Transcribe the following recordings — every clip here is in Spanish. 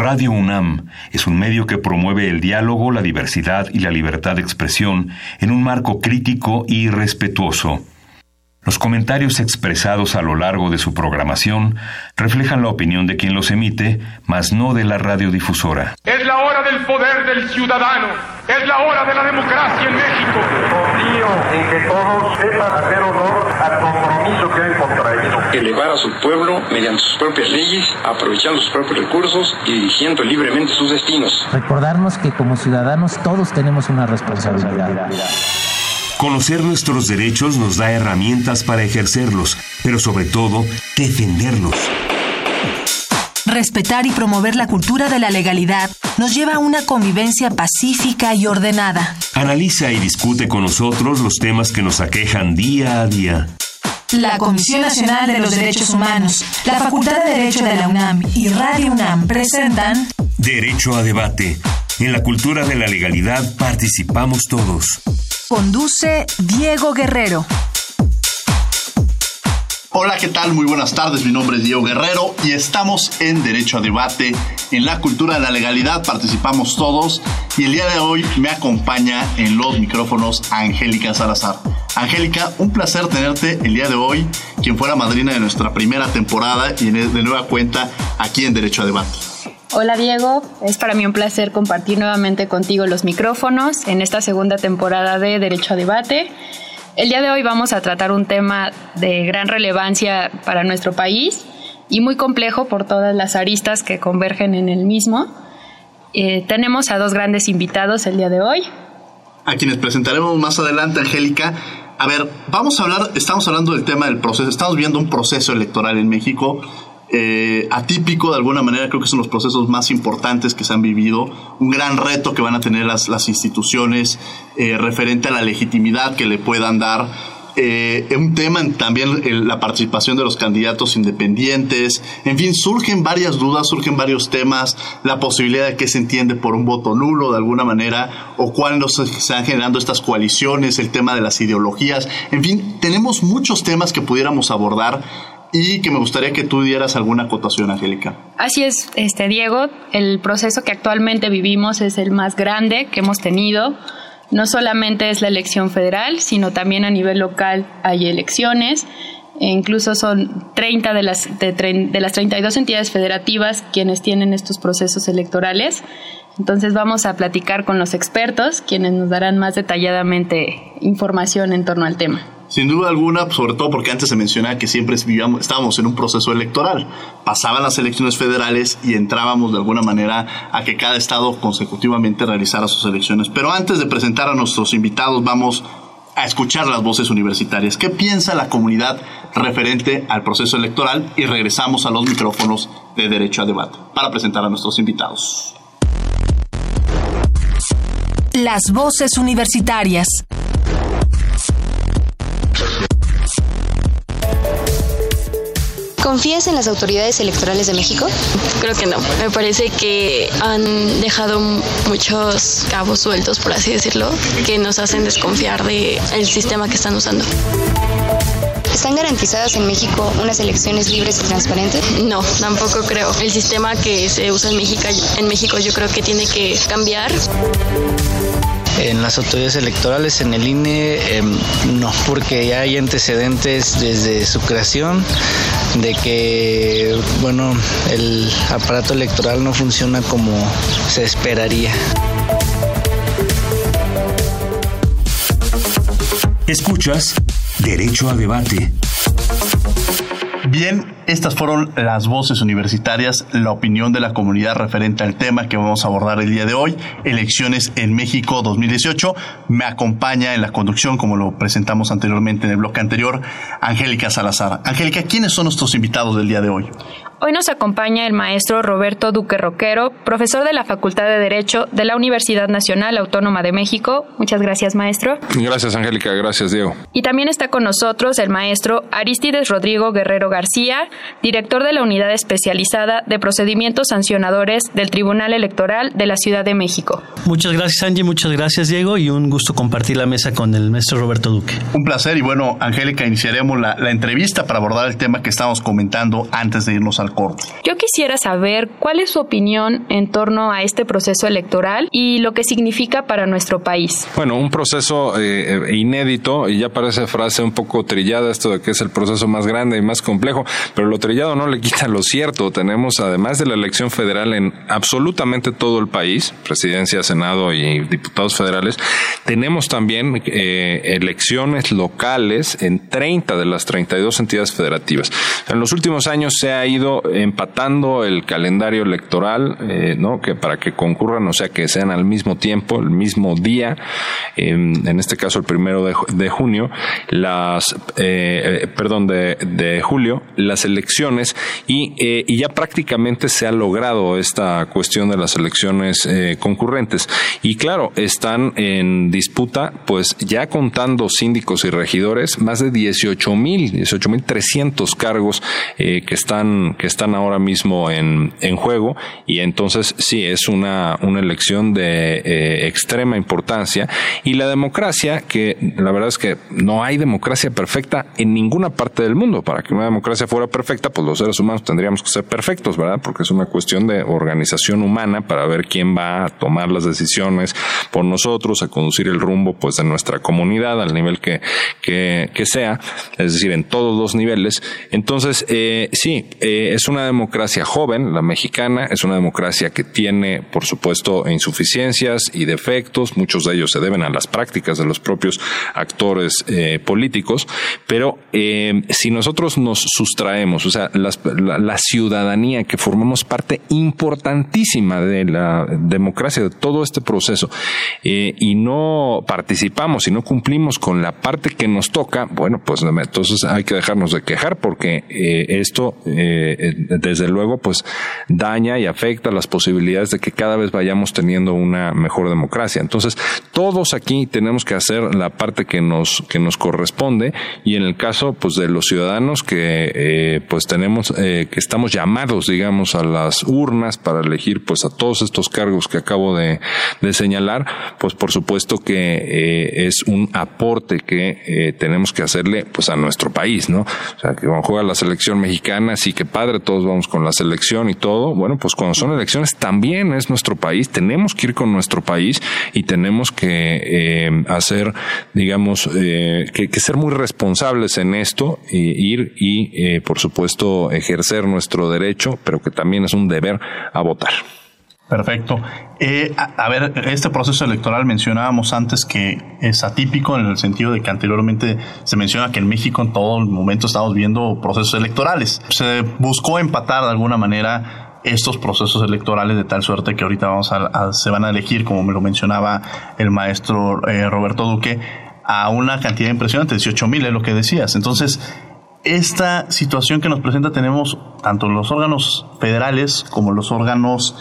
Radio UNAM es un medio que promueve el diálogo, la diversidad y la libertad de expresión en un marco crítico y respetuoso. Los comentarios expresados a lo largo de su programación reflejan la opinión de quien los emite, mas no de la radiodifusora. Es la hora del poder del ciudadano, es la hora de la democracia en México. Confío en que todos sepan hacer honor al compromiso que han contraído. Elevar a su pueblo mediante sus propias leyes, aprovechando sus propios recursos y dirigiendo libremente sus destinos. Recordarnos que como ciudadanos todos tenemos una responsabilidad. Conocer nuestros derechos nos da herramientas para ejercerlos, pero sobre todo, defenderlos. Respetar y promover la cultura de la legalidad nos lleva a una convivencia pacífica y ordenada. Analiza y discute con nosotros los temas que nos aquejan día a día. La Comisión Nacional de los Derechos Humanos, la Facultad de Derecho de la UNAM y Radio UNAM presentan Derecho a debate. En la cultura de la legalidad participamos todos. Conduce Diego Guerrero. Hola, ¿qué tal? Muy buenas tardes, mi nombre es Diego Guerrero y estamos en Derecho a Debate. En la cultura de la legalidad participamos todos y el día de hoy me acompaña en los micrófonos Angélica Salazar. Angélica, un placer tenerte el día de hoy, quien fue la madrina de nuestra primera temporada y de nueva cuenta aquí en Derecho a Debate. Hola Diego, es para mí un placer compartir nuevamente contigo los micrófonos en esta segunda temporada de Derecho a Debate. El día de hoy vamos a tratar un tema de gran relevancia para nuestro país y muy complejo por todas las aristas que convergen en el mismo. Eh, tenemos a dos grandes invitados el día de hoy. A quienes presentaremos más adelante, Angélica. A ver, vamos a hablar, estamos hablando del tema del proceso, estamos viendo un proceso electoral en México eh, atípico de alguna manera, creo que son los procesos más importantes que se han vivido, un gran reto que van a tener las, las instituciones eh, referente a la legitimidad que le puedan dar. Eh, un tema también la participación de los candidatos independientes, en fin, surgen varias dudas, surgen varios temas, la posibilidad de que se entiende por un voto nulo de alguna manera, o cuándo se están generando estas coaliciones, el tema de las ideologías, en fin, tenemos muchos temas que pudiéramos abordar y que me gustaría que tú dieras alguna acotación, Angélica. Así es, este Diego, el proceso que actualmente vivimos es el más grande que hemos tenido. No solamente es la elección federal, sino también a nivel local hay elecciones. E incluso son 30 de las, de, de las 32 entidades federativas quienes tienen estos procesos electorales. Entonces vamos a platicar con los expertos, quienes nos darán más detalladamente información en torno al tema. Sin duda alguna, sobre todo porque antes se mencionaba que siempre estábamos en un proceso electoral. Pasaban las elecciones federales y entrábamos de alguna manera a que cada estado consecutivamente realizara sus elecciones. Pero antes de presentar a nuestros invitados, vamos a escuchar las voces universitarias. ¿Qué piensa la comunidad referente al proceso electoral? Y regresamos a los micrófonos de Derecho a Debate para presentar a nuestros invitados. Las voces universitarias. ¿Confías en las autoridades electorales de México? Creo que no. Me parece que han dejado muchos cabos sueltos, por así decirlo, que nos hacen desconfiar del el sistema que están usando. ¿Están garantizadas en México unas elecciones libres y transparentes? No, tampoco creo. El sistema que se usa en México, en México yo creo que tiene que cambiar en las autoridades electorales, en el INE, em, no, porque ya hay antecedentes desde su creación de que, bueno, el aparato electoral no funciona como se esperaría. Escuchas Derecho a Debate. Bien, estas fueron las voces universitarias, la opinión de la comunidad referente al tema que vamos a abordar el día de hoy, elecciones en México 2018. Me acompaña en la conducción, como lo presentamos anteriormente en el bloque anterior, Angélica Salazar. Angélica, ¿quiénes son nuestros invitados del día de hoy? Hoy nos acompaña el maestro Roberto Duque Roquero, profesor de la Facultad de Derecho de la Universidad Nacional Autónoma de México. Muchas gracias, maestro. Gracias, Angélica. Gracias, Diego. Y también está con nosotros el maestro Aristides Rodrigo Guerrero García, director de la Unidad Especializada de Procedimientos Sancionadores del Tribunal Electoral de la Ciudad de México. Muchas gracias, Angie. Muchas gracias, Diego. Y un gusto compartir la mesa con el maestro Roberto Duque. Un placer. Y bueno, Angélica, iniciaremos la, la entrevista para abordar el tema que estábamos comentando antes de irnos al la Corte. Yo quisiera saber cuál es su opinión en torno a este proceso electoral y lo que significa para nuestro país. Bueno, un proceso eh, inédito y ya parece frase un poco trillada esto de que es el proceso más grande y más complejo, pero lo trillado no le quita lo cierto. Tenemos además de la elección federal en absolutamente todo el país, presidencia, senado y diputados federales, tenemos también eh, elecciones locales en 30 de las 32 entidades federativas. En los últimos años se ha ido empatando el calendario electoral, eh, ¿no? Que para que concurran, o sea, que sean al mismo tiempo, el mismo día, en este caso el primero de, junio, las, eh, perdón, de, julio, las elecciones y, y, ya prácticamente se ha logrado esta cuestión de las elecciones concurrentes. Y claro, están en disputa, pues ya contando síndicos y regidores, más de 18 mil, 18 mil 300 cargos eh, que están están ahora mismo en, en juego y entonces sí es una, una elección de eh, extrema importancia. Y la democracia que la verdad es que no hay democracia perfecta en ninguna parte del mundo. Para que una democracia fuera perfecta pues los seres humanos tendríamos que ser perfectos verdad porque es una cuestión de organización humana para ver quién va a tomar las decisiones por nosotros a conducir el rumbo pues de nuestra comunidad al nivel que, que, que sea es decir en todos los niveles. Entonces, eh, sí, eh, es una democracia joven, la mexicana, es una democracia que tiene, por supuesto, insuficiencias y defectos, muchos de ellos se deben a las prácticas de los propios actores eh, políticos, pero eh, si nosotros nos sustraemos, o sea, la, la ciudadanía que formamos parte importantísima de la democracia, de todo este proceso, y no participamos y no cumplimos con la parte que nos toca, bueno, pues entonces hay que dejarnos de quejar porque eh, esto, eh, desde luego, pues daña y afecta las posibilidades de que cada vez vayamos teniendo una mejor democracia. Entonces, todos aquí tenemos que hacer la parte que nos, que nos corresponde y en el caso, pues, de los ciudadanos que, eh, pues, tenemos, que estamos llamados, digamos, a las urnas para elegir, pues, a todos estos cargos que acabo de, de señalar, pues, por supuesto que es un aporte que tenemos que hacerle, pues, a nuestro país, ¿no? O sea, que cuando juega la selección mexicana, sí que padre, todos vamos con la selección y todo. Bueno, pues cuando son elecciones también es nuestro país, tenemos que ir con nuestro país y tenemos que eh, hacer, digamos, eh, que, ser muy responsables en esto, e ir y, eh, por supuesto, ejercer nuestro derecho, pero que también es un deber a votar. Perfecto. Eh, a, ver, este proceso electoral mencionábamos antes que es atípico en el sentido de que anteriormente se menciona que en México en todo momento estamos viendo procesos electorales. Se buscó empatar de alguna manera estos procesos electorales de tal suerte que ahorita vamos a, se van a elegir, como me lo mencionaba el maestro eh, Roberto Duque, a una cantidad impresionante, 18 mil es lo que decías. Entonces, esta situación que nos presenta tenemos tanto los órganos federales como los órganos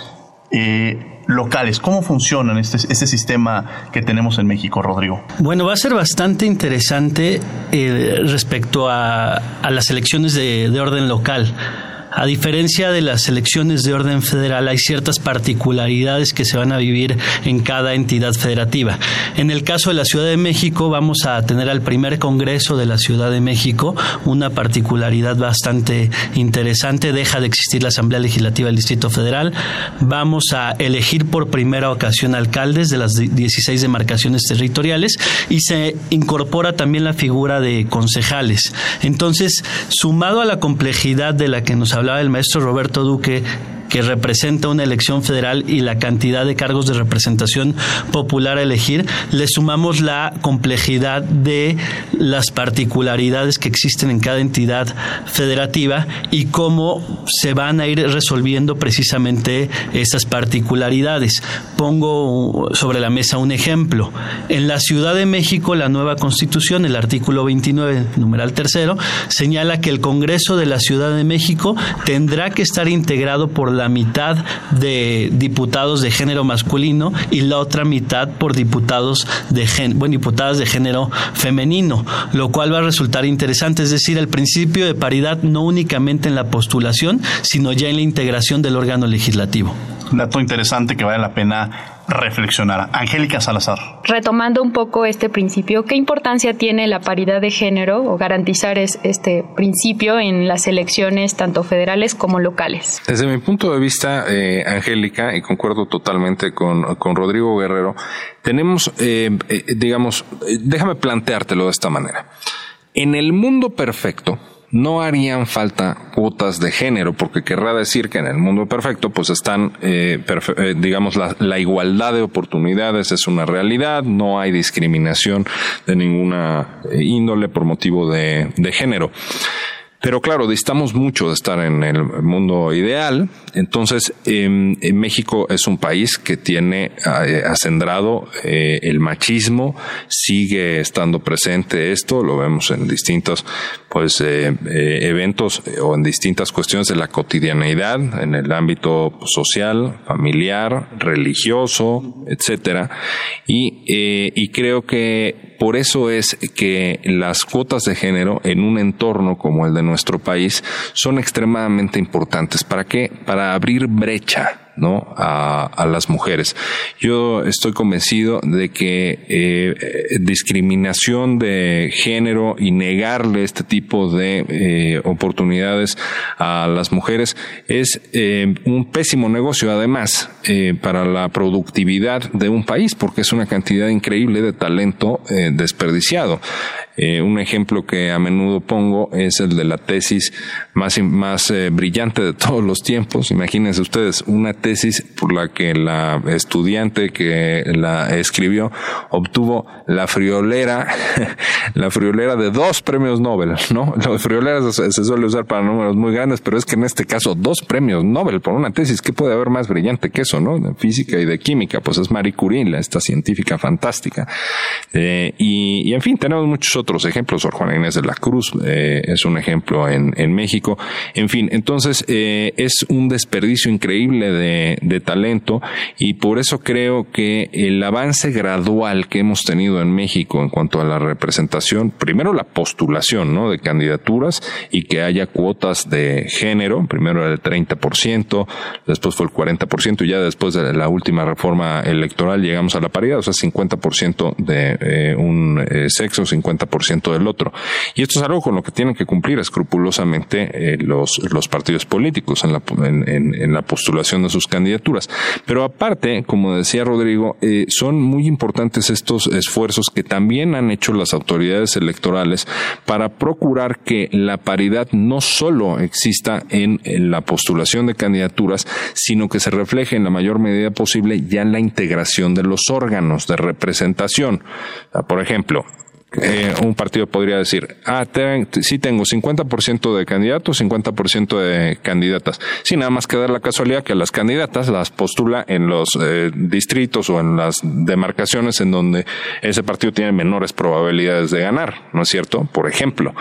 eh, locales. ¿Cómo funcionan este, este, sistema que tenemos en México, Rodrigo? Bueno, va a ser bastante interesante eh, respecto a, a, las elecciones de, de orden local a diferencia de las elecciones de orden federal, hay ciertas particularidades que se van a vivir en cada entidad federativa. En el caso de la Ciudad de México, vamos a tener al primer Congreso de la Ciudad de México, una particularidad bastante interesante. Deja de existir la Asamblea Legislativa del Distrito Federal. Vamos a elegir por primera ocasión alcaldes de las 16 demarcaciones territoriales y se incorpora también la figura de concejales. Entonces, sumado a la complejidad de la que nos hablaba el maestro Roberto Duque que representa una elección federal y la cantidad de cargos de representación popular a elegir, le sumamos la complejidad de las particularidades que existen en cada entidad federativa y cómo se van a ir resolviendo precisamente esas particularidades. Pongo sobre la mesa un ejemplo. En la Ciudad de México, la nueva constitución, el artículo 29, numeral tercero, señala que el Congreso de la Ciudad de México tendrá que estar integrado por la mitad de diputados de género masculino y la otra mitad por diputados de bueno, diputadas de género femenino, lo cual va a resultar interesante, es decir, el principio de paridad no únicamente en la postulación, sino ya en la integración del órgano legislativo. Un dato interesante que vale la pena reflexionara. Angélica Salazar. Retomando un poco este principio, ¿qué importancia tiene la paridad de género o garantizar este principio en las elecciones tanto federales como locales? Desde mi punto de vista, eh, Angélica, y concuerdo totalmente con, Rodrigo Guerrero, tenemos, eh, eh, digamos, déjame planteártelo de esta manera. En el mundo perfecto, no harían falta cuotas de género, porque querrá decir que en el mundo perfecto, pues están, eh, eh, digamos, la, igualdad de oportunidades es una realidad, no hay discriminación de ninguna eh, índole por motivo de género. Pero claro, distamos mucho de estar en el mundo ideal. Entonces, em, en México es un país que tiene eh, eh, el machismo, sigue estando presente esto, lo vemos en distintos pues eh, eventos o en distintas cuestiones de la cotidianeidad, en el ámbito social, familiar, religioso, etcétera. Y, y creo que por eso es que las cuotas de género en un entorno como el de nuestro país son extremadamente importantes. ¿Para qué? Para abrir brecha ¿no? A, las mujeres. Yo estoy convencido de que eh, discriminación de género y negarle este tipo de eh, oportunidades a las mujeres es eh, un pésimo negocio además para la productividad de un país porque es una cantidad increíble de talento desperdiciado. Eh, un ejemplo que a menudo pongo es el de la tesis más, más eh, brillante de todos los tiempos. Imagínense ustedes una tesis por la que la estudiante que la escribió obtuvo la friolera, la friolera de dos premios Nobel, ¿no? La friolera se, se, suele usar para números muy grandes, pero es que en este caso dos premios Nobel por una tesis, ¿qué puede haber más brillante que eso, no? De física y de química, pues es Marie Curie, esta científica fantástica. Eh, y, y en fin, tenemos muchos otros otros ejemplos. Sor Juana Inés de la Cruz eh, es un ejemplo en, México. En fin, entonces eh, es un desperdicio increíble de, talento y por eso creo que el avance gradual que hemos tenido en México en cuanto a la representación, primero la postulación ¿no? de candidaturas y que haya cuotas de género, primero era el 30%, después fue el 40% y ya después de la última reforma electoral llegamos a la paridad, o sea, 50% de eh, un sexo, 50% del otro. Y esto es algo con lo que tienen que cumplir escrupulosamente eh, los, los partidos políticos en la, en, la postulación de sus candidaturas. Pero aparte, como decía Rodrigo, eh, son muy importantes estos esfuerzos que también han hecho las autoridades electorales para procurar que la paridad no solo exista en la postulación de candidaturas, sino que se refleje en la mayor medida posible ya en la integración de los órganos de representación. Por ejemplo, eh, un partido podría decir, ah, sí tengo 50% de candidatos, 50% de candidatas. Sin nada más que dar la casualidad que las candidatas las postula en los eh, distritos o en las demarcaciones en donde ese partido tiene menores probabilidades de ganar, ¿no es cierto? Por ejemplo.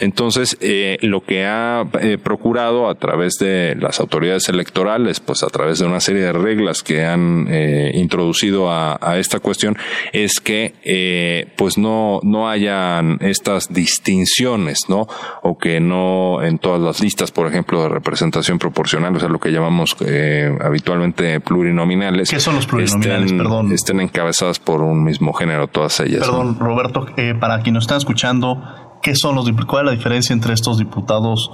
Entonces, eh, lo que ha procurado a través de las autoridades electorales, pues a través de una serie de reglas que han introducido a, a, esta cuestión, es que pues no no hayan estas distinciones, ¿no? O que no en todas las listas, por ejemplo, de representación proporcional, o sea, lo que llamamos eh, habitualmente plurinominales. ¿Qué son los plurinominales? Estén, Perdón. Estén encabezadas por un mismo género, todas ellas. Perdón, Roberto, eh, para quien nos está escuchando, ¿qué son los ¿cuál es la diferencia entre estos diputados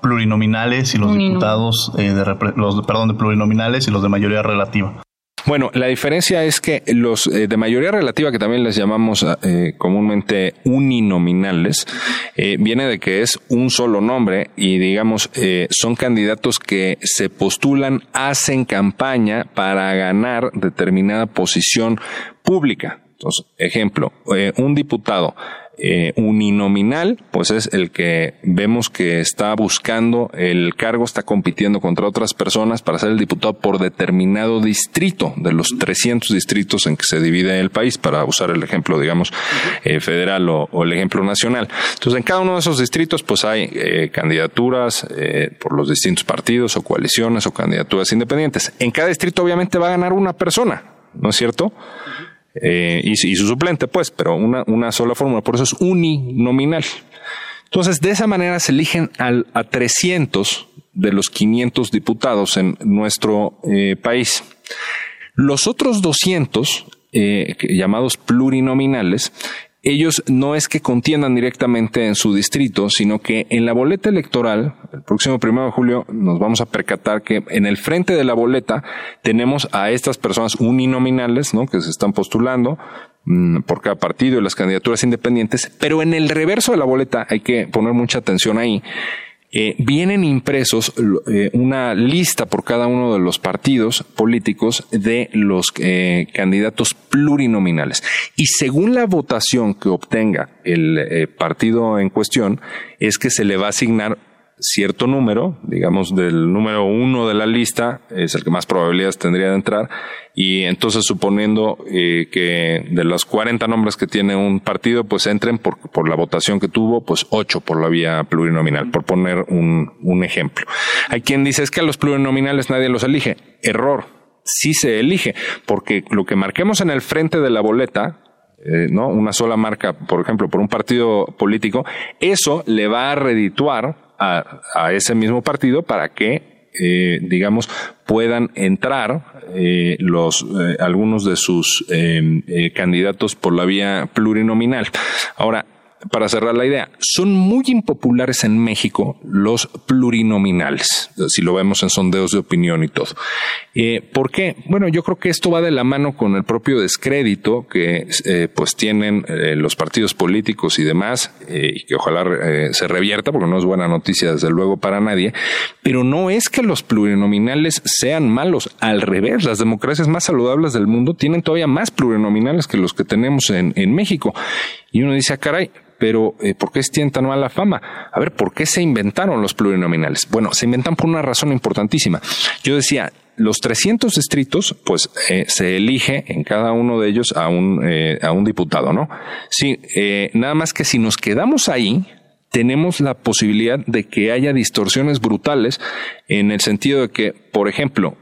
plurinominales y los diputados eh, de los perdón de plurinominales y los de mayoría relativa? Bueno, la diferencia es que los eh, de mayoría relativa, que también les llamamos eh, comúnmente uninominales, eh, viene de que es un solo nombre y digamos son candidatos que se postulan, hacen campaña para ganar determinada posición pública. Entonces, ejemplo, un diputado eh, uninominal, pues es el que vemos que está buscando el cargo, está compitiendo contra otras personas para ser el diputado por determinado distrito de los 300 distritos en que se divide el país, para usar el ejemplo, digamos, eh, federal o, el ejemplo nacional. Entonces, en cada uno de esos distritos, pues hay eh, candidaturas por los distintos partidos o coaliciones o candidaturas independientes. En cada distrito, obviamente, va a ganar una persona, ¿no es cierto? Eh, y, su suplente, pues, pero una, sola fórmula, por eso es uninominal. Entonces, de esa manera se eligen al, a 300 de los 500 diputados en nuestro eh, país. Los otros 200, eh, llamados plurinominales, ellos no es que contiendan directamente en su distrito, sino que en la boleta electoral, el próximo primero de julio, nos vamos a percatar que en el frente de la boleta tenemos a estas personas uninominales, ¿no? Que se están postulando mm, por cada partido y las candidaturas independientes, pero en el reverso de la boleta hay que poner mucha atención ahí eh, vienen impresos eh, una lista por cada uno de los partidos políticos de los eh, candidatos plurinominales. Y según la votación que obtenga el partido en cuestión, es que se le va a asignar cierto número, digamos del número uno de la lista, es el que más probabilidades tendría de entrar, y entonces suponiendo eh, que de los 40 nombres que tiene un partido, pues entren por, por la votación que tuvo, pues 8 por la vía plurinominal, por poner un, un ejemplo. Hay quien dice es que a los plurinominales nadie los elige. Error. Sí se elige, porque lo que marquemos en el frente de la boleta, eh, ¿no? Una sola marca, por ejemplo, por un partido político, eso le va a redituar a, ese mismo partido para que, eh, digamos, puedan entrar eh, los eh, algunos de sus candidatos por la vía plurinominal. Ahora, para cerrar la idea, son muy impopulares en México los plurinominales, si lo vemos en sondeos de opinión y todo. Eh, ¿Por qué? Bueno, yo creo que esto va de la mano con el propio descrédito que eh, pues tienen eh, los partidos políticos y demás, y que ojalá se revierta, porque no es buena noticia desde luego para nadie, pero no es que los plurinominales sean malos, al revés, las democracias más saludables del mundo tienen todavía más plurinominales que los que tenemos en, en México. Y uno dice, ah, caray, pero eh, ¿por qué tienen tan mala fama? A ver, ¿por qué se inventaron los plurinominales? Bueno, se inventan por una razón importantísima. Yo decía, los 300 distritos, pues eh, se elige en cada uno de ellos a un, eh, a un diputado, ¿no? Sí, nada más que si nos quedamos ahí, tenemos la posibilidad de que haya distorsiones brutales en el sentido de que, por ejemplo,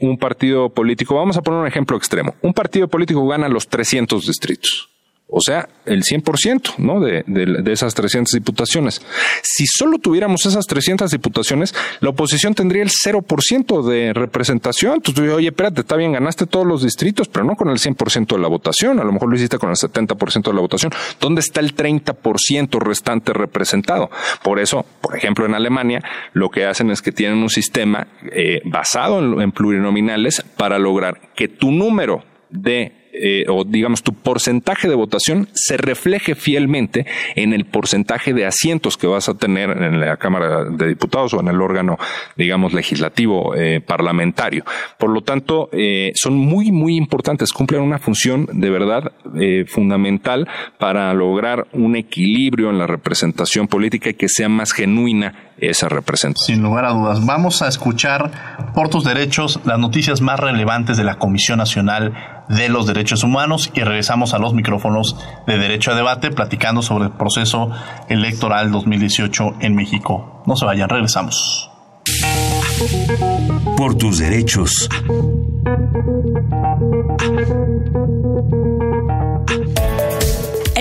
un partido político, vamos a poner un ejemplo extremo, un partido político gana los 300 distritos o sea, el 100%, ¿no? De, de, esas 300 diputaciones. Si solo tuviéramos esas 300 diputaciones, la oposición tendría el 0% de representación. Entonces, oye, espérate, está bien, ganaste todos los distritos, pero no con el 100% de la votación. A lo mejor lo hiciste con el 70% de la votación. ¿Dónde está el 30% restante representado? Por eso, por ejemplo, en Alemania, lo que hacen es que tienen un sistema eh, basado en plurinominales para lograr que tu número de eh, o digamos tu porcentaje de votación se refleje fielmente en el porcentaje de asientos que vas a tener en la Cámara de Diputados o en el órgano, digamos, legislativo eh, parlamentario. Por lo tanto, eh, son muy, muy importantes, cumplen una función de verdad fundamental para lograr un equilibrio en la representación política y que sea más genuina esa representación. Sin lugar a dudas. Vamos a escuchar por tus derechos las noticias más relevantes de la Comisión Nacional de los Derechos Humanos y regresamos a los micrófonos de Derecho a Debate platicando sobre el proceso electoral 2018 en México. No se vayan, regresamos. Por tus derechos.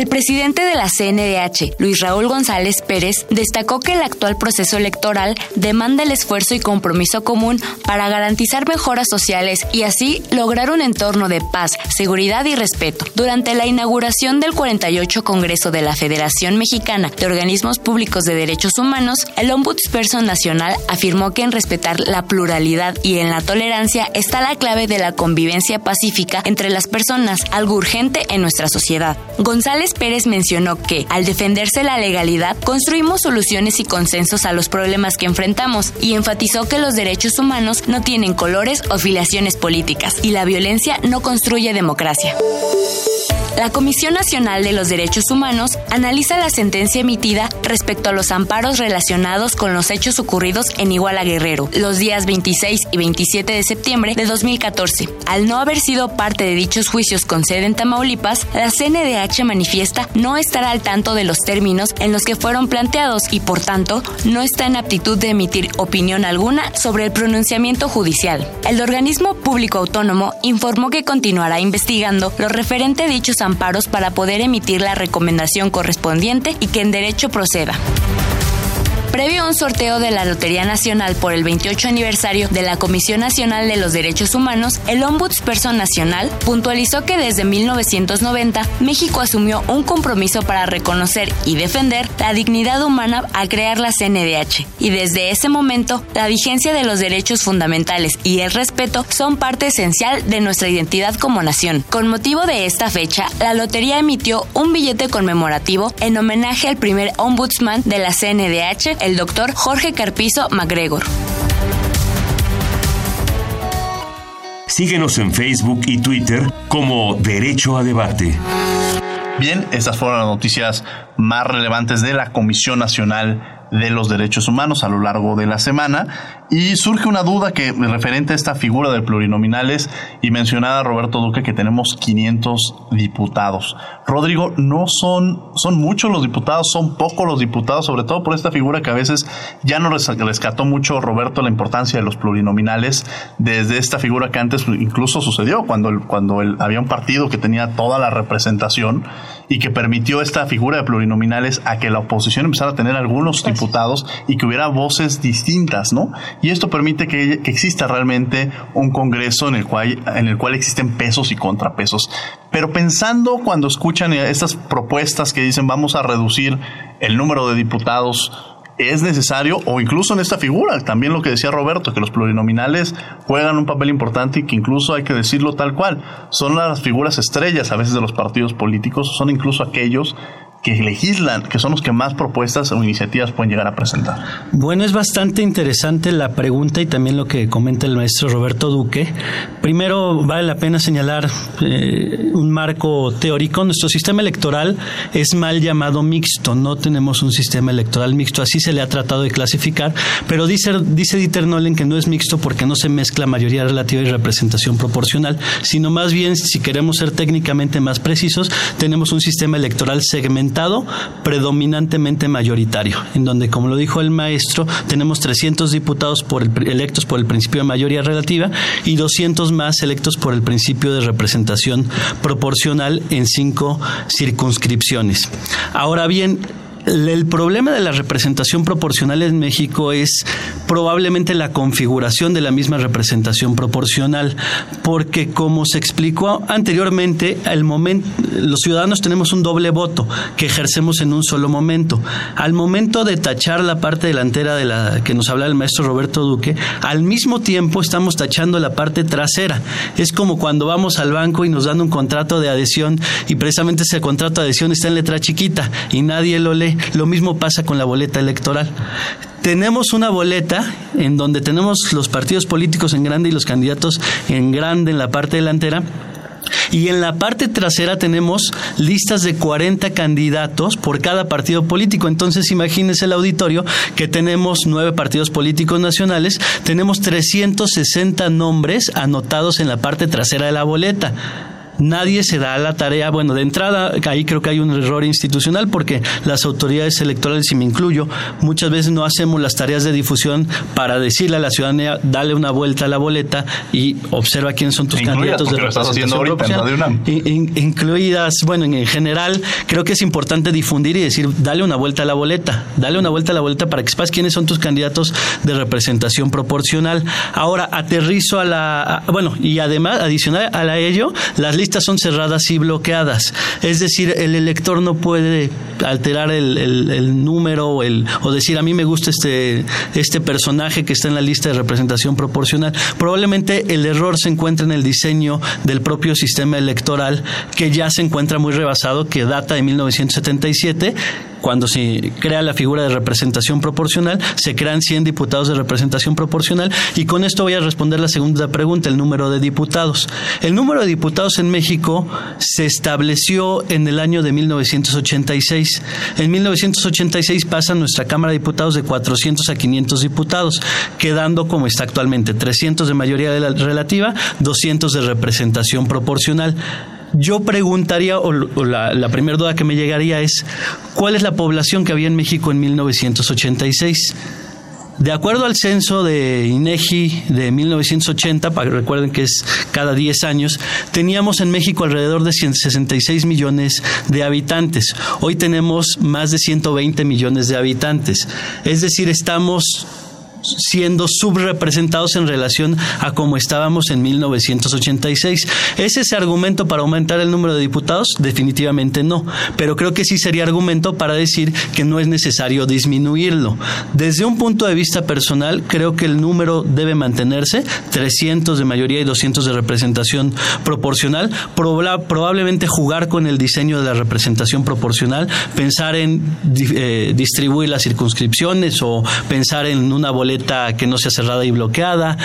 El presidente de la CNDH, Luis Raúl González Pérez, destacó que el actual proceso electoral demanda el esfuerzo y compromiso común para garantizar mejoras sociales y así lograr un entorno de paz, seguridad y respeto. Durante la inauguración del 48 Congreso de la Federación Mexicana de Organismos Públicos de Derechos Humanos, el Ombudsperson Nacional afirmó que en respetar la pluralidad y en la tolerancia está la clave de la convivencia pacífica entre las personas, algo urgente en nuestra sociedad. González Pérez mencionó que, al defenderse la legalidad, construimos soluciones y consensos a los problemas que enfrentamos y enfatizó que los derechos humanos no tienen colores o filiaciones políticas y la violencia no construye democracia. La Comisión Nacional de los Derechos Humanos analiza la sentencia emitida respecto a los amparos relacionados con los hechos ocurridos en Iguala Guerrero los días 26 y 27 de septiembre de 2014. Al no haber sido parte de dichos juicios con sede en Tamaulipas, la CNDH manifiesta no estar al tanto de los términos en los que fueron planteados y por tanto no está en aptitud de emitir opinión alguna sobre el pronunciamiento judicial. El organismo público autónomo informó que continuará investigando lo referente a dichos amparos para poder emitir la recomendación correspondiente y que en derecho proceda. Previo a un sorteo de la Lotería Nacional por el 28 aniversario de la Comisión Nacional de los Derechos Humanos, el Ombudsperson Nacional puntualizó que desde 1990 México asumió un compromiso para reconocer y defender la dignidad humana al crear la CNDH. Y desde ese momento, la vigencia de los derechos fundamentales y el respeto son parte esencial de nuestra identidad como nación. Con motivo de esta fecha, la Lotería emitió un billete conmemorativo en homenaje al primer ombudsman de la CNDH, el doctor Jorge Carpizo MacGregor. Síguenos en Facebook y Twitter como Derecho a Debate. Bien, estas fueron las noticias más relevantes de la Comisión Nacional de los Derechos Humanos a lo largo de la semana. Y surge una duda que referente a esta figura del plurinominales y mencionada Roberto Duque que tenemos 500 diputados. Rodrigo, no son, son muchos los diputados, son pocos los diputados, sobre todo por esta figura que a veces ya no rescató mucho Roberto la importancia de los plurinominales desde esta figura que antes incluso sucedió cuando, cuando había un partido que tenía toda la representación y que permitió esta figura de plurinominales a que la oposición empezara a tener algunos diputados y que hubiera voces distintas, ¿no? Y esto permite que, exista realmente un Congreso en el, cual, en el cual existen pesos y contrapesos. Pero pensando cuando escuchan estas propuestas que dicen vamos a reducir el número de diputados es necesario, o incluso en esta figura, también lo que decía Roberto, que los plurinominales juegan un papel importante y que incluso hay que decirlo tal cual, son las figuras estrellas a veces de los partidos políticos, son incluso aquellos que legislan, que son los que más propuestas o iniciativas pueden llegar a presentar. Bueno, es bastante interesante la pregunta y también lo que comenta el maestro Roberto Duque. Primero, vale la pena señalar eh, un marco teórico. Nuestro sistema electoral es mal llamado mixto. No tenemos un sistema electoral mixto. Así se le ha tratado de clasificar. Pero dice, dice Dieter Nolen que no es mixto porque no se mezcla mayoría relativa y representación proporcional, sino más bien, si queremos ser técnicamente más precisos, tenemos un sistema electoral segmentado predominantemente mayoritario, en donde, como lo dijo el maestro, tenemos 300 diputados electos por el principio de mayoría relativa y 200 más electos por el principio de representación proporcional en cinco circunscripciones. Ahora bien, el problema de la representación proporcional en México es probablemente la configuración de la misma representación proporcional, porque como se explicó anteriormente, el momento, los ciudadanos tenemos un doble voto que ejercemos en un solo momento. Al momento de tachar la parte delantera de la que nos habla el maestro Roberto Duque, al mismo tiempo estamos tachando la parte trasera. Es como cuando vamos al banco y nos dan un contrato de adhesión y precisamente ese contrato de adhesión está en letra chiquita y nadie lo lee lo mismo pasa con la boleta electoral. Tenemos una boleta en donde tenemos los partidos políticos en grande y los candidatos en grande en la parte delantera. Y en la parte trasera tenemos listas de 40 candidatos por cada partido político. Entonces imagínense el auditorio que tenemos nueve partidos políticos nacionales, tenemos 360 nombres anotados en la parte trasera de la boleta nadie se da la tarea, bueno, de entrada ahí creo que hay un error institucional porque las autoridades electorales, y me incluyo, muchas veces no hacemos las tareas de difusión para decirle a la ciudadanía, dale una vuelta a la boleta y observa quiénes son tus candidatos de representación incluidas, bueno, en general creo que es importante difundir y decir, dale una vuelta a la boleta, dale una vuelta a la boleta para que sepas quiénes son tus candidatos de representación proporcional. Ahora aterrizo a la, bueno, y además, adicional a ello, las listas son cerradas y bloqueadas. Es decir, el elector no puede alterar el, número o, el, o decir a mí me gusta este, este personaje que está en la lista de representación proporcional. Probablemente el error se encuentra en el diseño del propio sistema electoral que ya se encuentra muy rebasado, que data de 1977 cuando se crea la figura de representación proporcional, se crean 100 diputados de representación proporcional y con esto voy a responder la segunda pregunta, el número de diputados. El número de diputados en México se estableció en el año de 1986. En 1986 pasa nuestra Cámara de Diputados de 400 a 500 diputados, quedando como está actualmente, 300 de mayoría relativa, 200 de representación proporcional. Yo preguntaría, o, la, primera duda que me llegaría es, ¿cuál es la población que había en México en 1986? De acuerdo al censo de INEGI de 1980, para recuerden que es cada 10 años, teníamos en México alrededor de 166 millones de habitantes. Hoy tenemos más de 120 millones de habitantes. Es decir, estamos siendo subrepresentados en relación a como estábamos en 1986. ¿Es ese argumento para aumentar el número de diputados? Definitivamente no, pero creo que sí sería argumento para decir que no es necesario disminuirlo. Desde un punto de vista personal, creo que el número debe mantenerse, 300 de mayoría y 200 de representación proporcional, probablemente jugar con el diseño de la representación proporcional, pensar en eh, distribuir las circunscripciones o pensar en una boleta que no sea cerrada y bloqueada,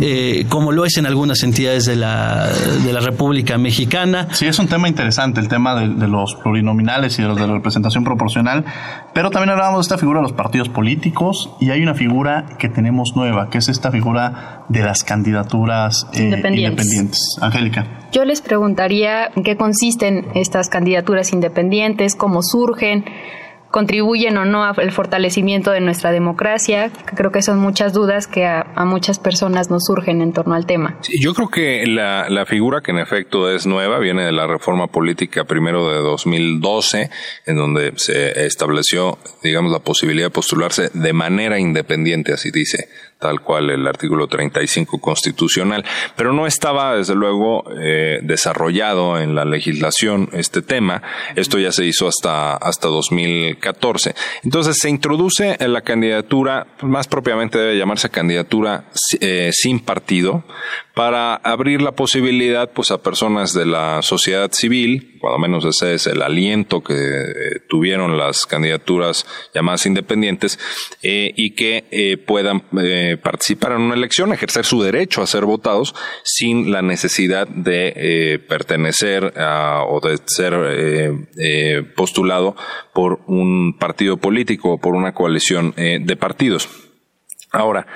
eh, como lo es en algunas entidades de la, de la República Mexicana. Sí, es un tema interesante, el tema de, los plurinominales y de los de la representación proporcional, pero también hablábamos de esta figura de los partidos políticos y hay una figura que tenemos nueva, que es esta figura de las candidaturas eh, independientes. Angélica. Yo les preguntaría en qué consisten estas candidaturas independientes, cómo surgen, contribuyen o no al fortalecimiento de nuestra democracia. Creo que son muchas dudas que a, muchas personas nos surgen en torno al tema. yo creo que la, la, figura que en efecto es nueva viene de la reforma política primero de 2012, en donde se estableció, digamos, la posibilidad de postularse de manera independiente, así dice tal cual el artículo 35 constitucional, pero no estaba desde luego eh, desarrollado en la legislación este tema. Esto ya se hizo hasta hasta 2014. Entonces se introduce en la candidatura, más propiamente debe llamarse candidatura eh, sin partido, para abrir la posibilidad pues a personas de la sociedad civil, cuando menos ese es el aliento que eh, tuvieron las candidaturas llamadas independientes, y que eh, participar en una elección, ejercer su derecho a ser votados sin la necesidad de pertenecer o de ser postulado por un partido político o por una coalición de partidos. Ahora,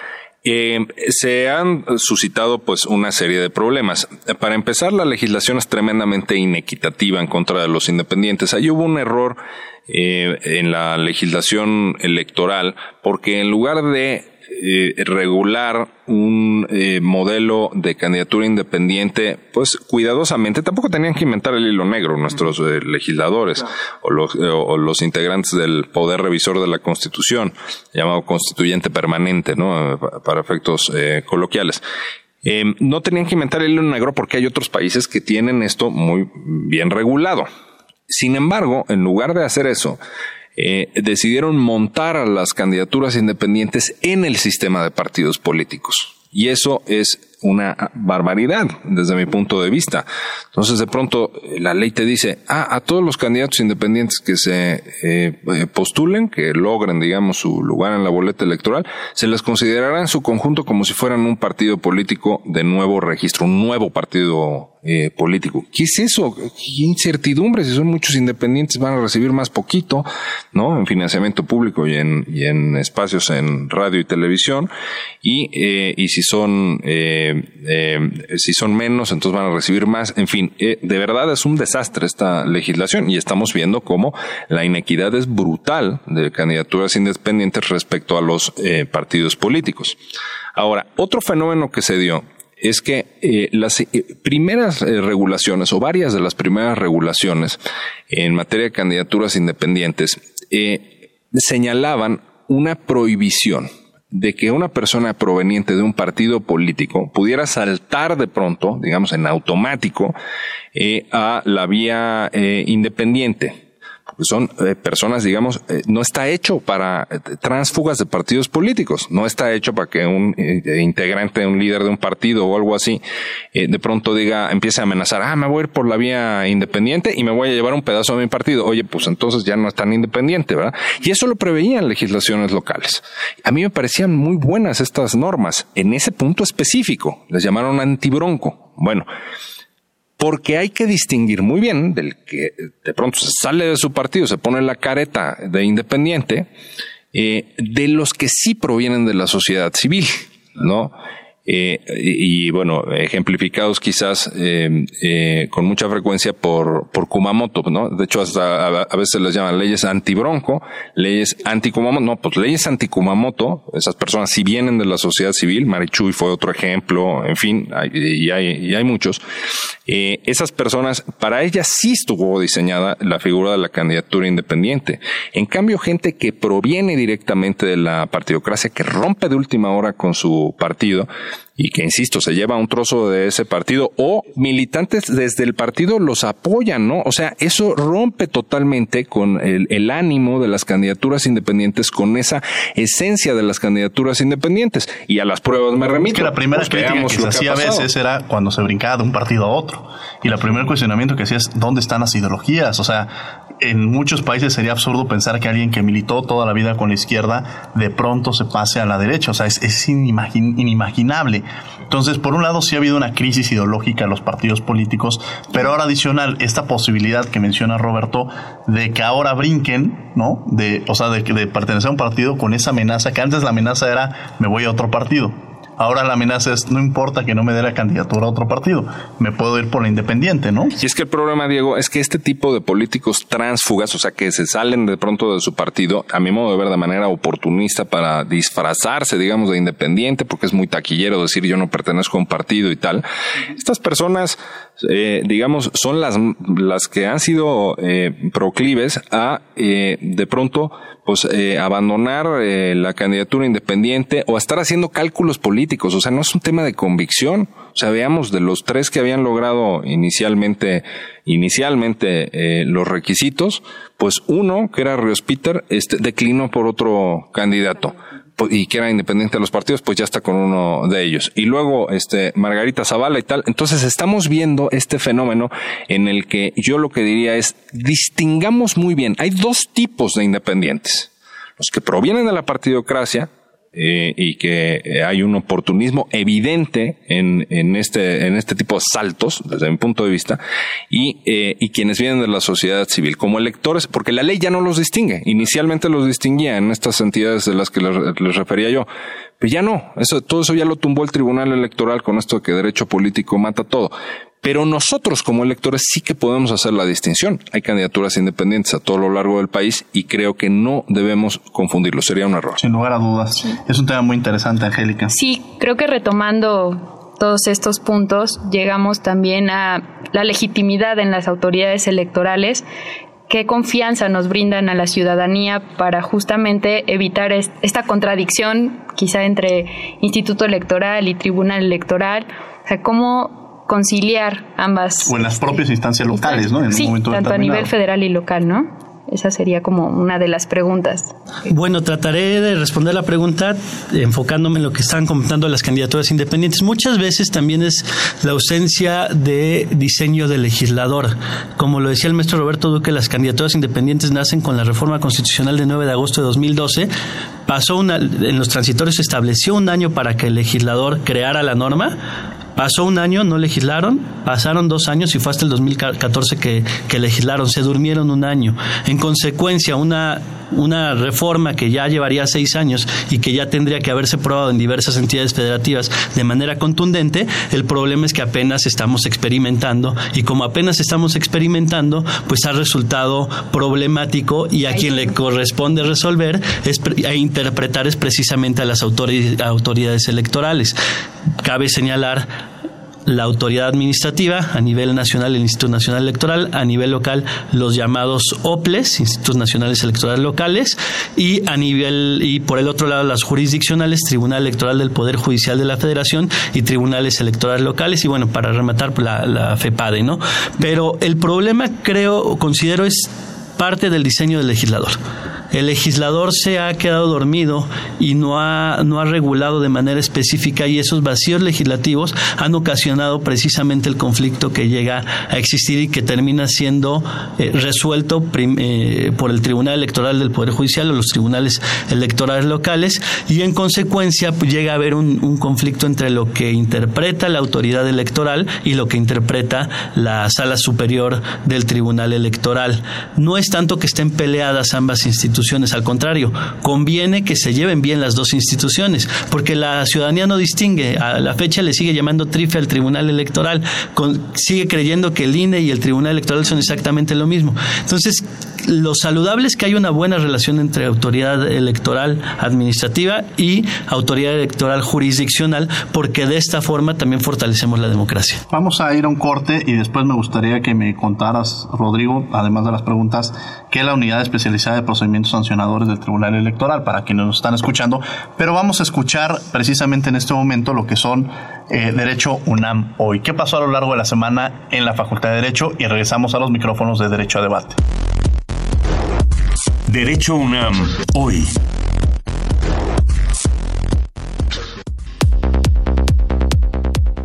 eh, se han suscitado pues una serie de problemas. Para empezar, la legislación es tremendamente inequitativa en contra de los independientes. Ahí hubo un error eh, en la legislación electoral porque en lugar de eh, regular un eh, modelo de candidatura independiente, pues cuidadosamente, tampoco tenían que inventar el hilo negro nuestros eh, legisladores o, los, o los integrantes del poder revisor de la Constitución, llamado constituyente permanente, ¿no? Para efectos coloquiales. no tenían que inventar el hilo negro porque hay otros países que tienen esto muy bien regulado. Sin embargo, en lugar de hacer eso, eh, decidieron montar a las candidaturas independientes en el sistema de partidos políticos. Y eso es una barbaridad desde mi punto de vista. Entonces, de pronto, la ley te dice, ah, a todos los candidatos independientes que se eh, postulen, que logren, digamos, su lugar en la boleta electoral, se les considerará en su conjunto como si fueran un partido político de nuevo registro, un nuevo partido eh, político. ¿Qué es eso? ¿Qué incertidumbre? Si son muchos independientes van a recibir más poquito, ¿no? En financiamiento público y en, y en espacios en radio y televisión. Y, eh, y si son, eh, eh, si son menos, entonces van a recibir más. En fin, eh, de verdad es un desastre esta legislación y estamos viendo cómo la inequidad es brutal de candidaturas independientes respecto a los eh, partidos políticos. Ahora, otro fenómeno que se dio es que eh, las eh, primeras eh, regulaciones o varias de las primeras regulaciones en materia de candidaturas independientes señalaban una prohibición de que una persona proveniente de un partido político pudiera saltar de pronto, digamos en automático, a la vía independiente son eh, personas, digamos, eh, no está hecho para eh, transfugas de partidos políticos, no está hecho para que un integrante, un líder de un partido o algo así, de pronto diga, empiece a amenazar, ah, me voy a ir por la vía independiente y me voy a llevar un pedazo de mi partido. Oye, pues entonces ya no es tan independiente, ¿verdad? Y eso lo preveían legislaciones locales. A mí me parecían muy buenas estas normas en ese punto específico. Les llamaron antibronco. Bueno, porque hay que distinguir muy bien del que de pronto se sale de su partido, se pone la careta de independiente, eh, de los que sí provienen de la sociedad civil, ¿no? Eh, y, bueno, ejemplificados quizás eh, eh, con mucha frecuencia por, por Kumamoto, ¿no? De hecho, hasta a, veces les llaman leyes anti-bronco, leyes anti-Kumamoto, no, pues leyes anti-Kumamoto, esas personas si vienen de la sociedad civil, Marichuy fue otro ejemplo, en fin, y, hay, y hay muchos, esas personas, para ellas sí estuvo diseñada la figura de la candidatura independiente. En cambio, gente que proviene directamente de la partidocracia, que rompe de última hora con su partido, y que, insisto, se lleva un trozo de ese partido o militantes desde el partido los apoyan, ¿no? O sea, eso rompe totalmente con el, ánimo de las candidaturas independientes, con esa esencia de las candidaturas independientes. Y a las pruebas me remito. Es que la primera pues, crítica que se hacía a veces era cuando se brincaba de un partido a otro. Y el primer cuestionamiento que hacía es, ¿dónde están las ideologías? O sea, en muchos países sería absurdo pensar que alguien que militó toda la vida con la izquierda de pronto se pase a la derecha. O sea, es, inimaginable. Entonces, por un lado, sí ha habido una crisis ideológica en los partidos políticos, pero ahora adicional, esta posibilidad que menciona Roberto de que ahora brinquen, ¿no? De, o sea, de, de pertenecer a un partido con esa amenaza, que antes la amenaza era me voy a otro partido. Ahora la amenaza es, no importa que no me dé la candidatura a otro partido, me puedo ir por la independiente, ¿no? Y es que el problema, Diego, es que este tipo de políticos transfugas, o sea, que se salen de pronto de su partido, a mi modo de ver, de manera oportunista para disfrazarse, digamos, de independiente, porque es muy taquillero decir yo no pertenezco a un partido y tal. Estas personas, eh, digamos, son las, las que han sido eh, proclives a, eh, de pronto, pues eh, abandonar eh, la candidatura independiente o estar haciendo cálculos políticos. O sea, no es un tema de convicción. O sea, veamos de los tres que habían logrado inicialmente, inicialmente eh, los requisitos, pues uno, que era Ríos Peter, este, declinó por otro candidato y que era independiente de los partidos, pues ya está con uno de ellos. Y luego, este, Margarita Zavala y tal. Entonces estamos viendo este fenómeno en el que yo lo que diría es, distingamos muy bien. Hay dos tipos de independientes. Los que provienen de la partidocracia, eh, y que eh, hay un oportunismo evidente en, en, este, en este tipo de saltos, desde mi punto de vista, y, eh, y quienes vienen de la sociedad civil como electores, porque la ley ya no los distingue. Inicialmente los distinguía en estas entidades de las que les, les refería yo, pero ya no. Eso, todo eso ya lo tumbó el Tribunal Electoral con esto de que derecho político mata todo. Pero nosotros como electores sí que podemos hacer la distinción. Hay candidaturas independientes a todo lo largo del país y creo que no debemos confundirlo. Sería un error. Sin lugar a dudas. Es un tema muy interesante, Angélica. Sí, creo que retomando todos estos puntos, llegamos también a la legitimidad en las autoridades electorales qué confianza nos brindan a la ciudadanía para justamente evitar esta contradicción quizá entre Instituto Electoral y Tribunal Electoral, o sea, cómo conciliar ambas. O en las propias instancias locales, ¿no? En sí, tanto a nivel federal y local, ¿no? Esa sería como una de las preguntas. Bueno, trataré de responder la pregunta enfocándome en lo que están comentando las candidaturas independientes. Muchas veces también es la ausencia de diseño del legislador. Como lo decía el maestro Roberto Duque, las candidaturas independientes nacen con la reforma constitucional de 9 de agosto de 2012. Pasó una, en los transitorios se estableció un año para que el legislador creara la norma Pasó un año, no legislaron, pasaron dos años y fue hasta el 2014 que, que legislaron, se durmieron un año. En consecuencia, una, una reforma que ya llevaría seis años y que ya tendría que haberse probado en diversas entidades federativas de manera contundente, el problema es que apenas estamos experimentando y como apenas estamos experimentando, pues ha resultado problemático y a quien le corresponde resolver es, e interpretar es precisamente a las autoridades electorales. Cabe señalar la autoridad administrativa, a nivel nacional el Instituto Nacional Electoral, a nivel local los llamados OPLES, Institutos Nacionales Electorales Locales, y a nivel, y por el otro lado las jurisdiccionales, Tribunal Electoral del Poder Judicial de la Federación y Tribunales Electorales Locales, y bueno, para rematar pues, la, la FEPADE, ¿no? Pero el problema creo, considero es parte del diseño del legislador el legislador se ha quedado dormido y no ha, no ha regulado de manera específica y esos vacíos legislativos han ocasionado precisamente el conflicto que llega a existir y que termina siendo eh, resuelto eh, por el Tribunal Electoral del Poder Judicial o los tribunales electorales locales y en consecuencia pues, llega a haber un, un conflicto entre lo que interpreta la autoridad electoral y lo que interpreta la sala superior del Tribunal Electoral. No es tanto que estén peleadas ambas instituciones, instituciones. Al contrario, conviene que se lleven bien las dos instituciones, porque la ciudadanía no distingue. A la fecha le sigue llamando trife al Tribunal Electoral, sigue creyendo que el INE y el Tribunal Electoral son exactamente lo mismo. Entonces, lo saludable es que hay una buena relación entre autoridad electoral administrativa y autoridad electoral jurisdiccional, porque de esta forma también fortalecemos la democracia. Vamos a ir a un corte y después me gustaría que me contaras, Rodrigo, además de las preguntas, qué es la unidad especializada de procedimientos sancionadores del Tribunal Electoral, para quienes nos están escuchando. Pero vamos a escuchar precisamente en este momento lo que son eh, Derecho UNAM hoy. ¿Qué pasó a lo largo de la semana en la Facultad de Derecho? Y regresamos a los micrófonos de Derecho a Debate. Derecho UNAM, hoy.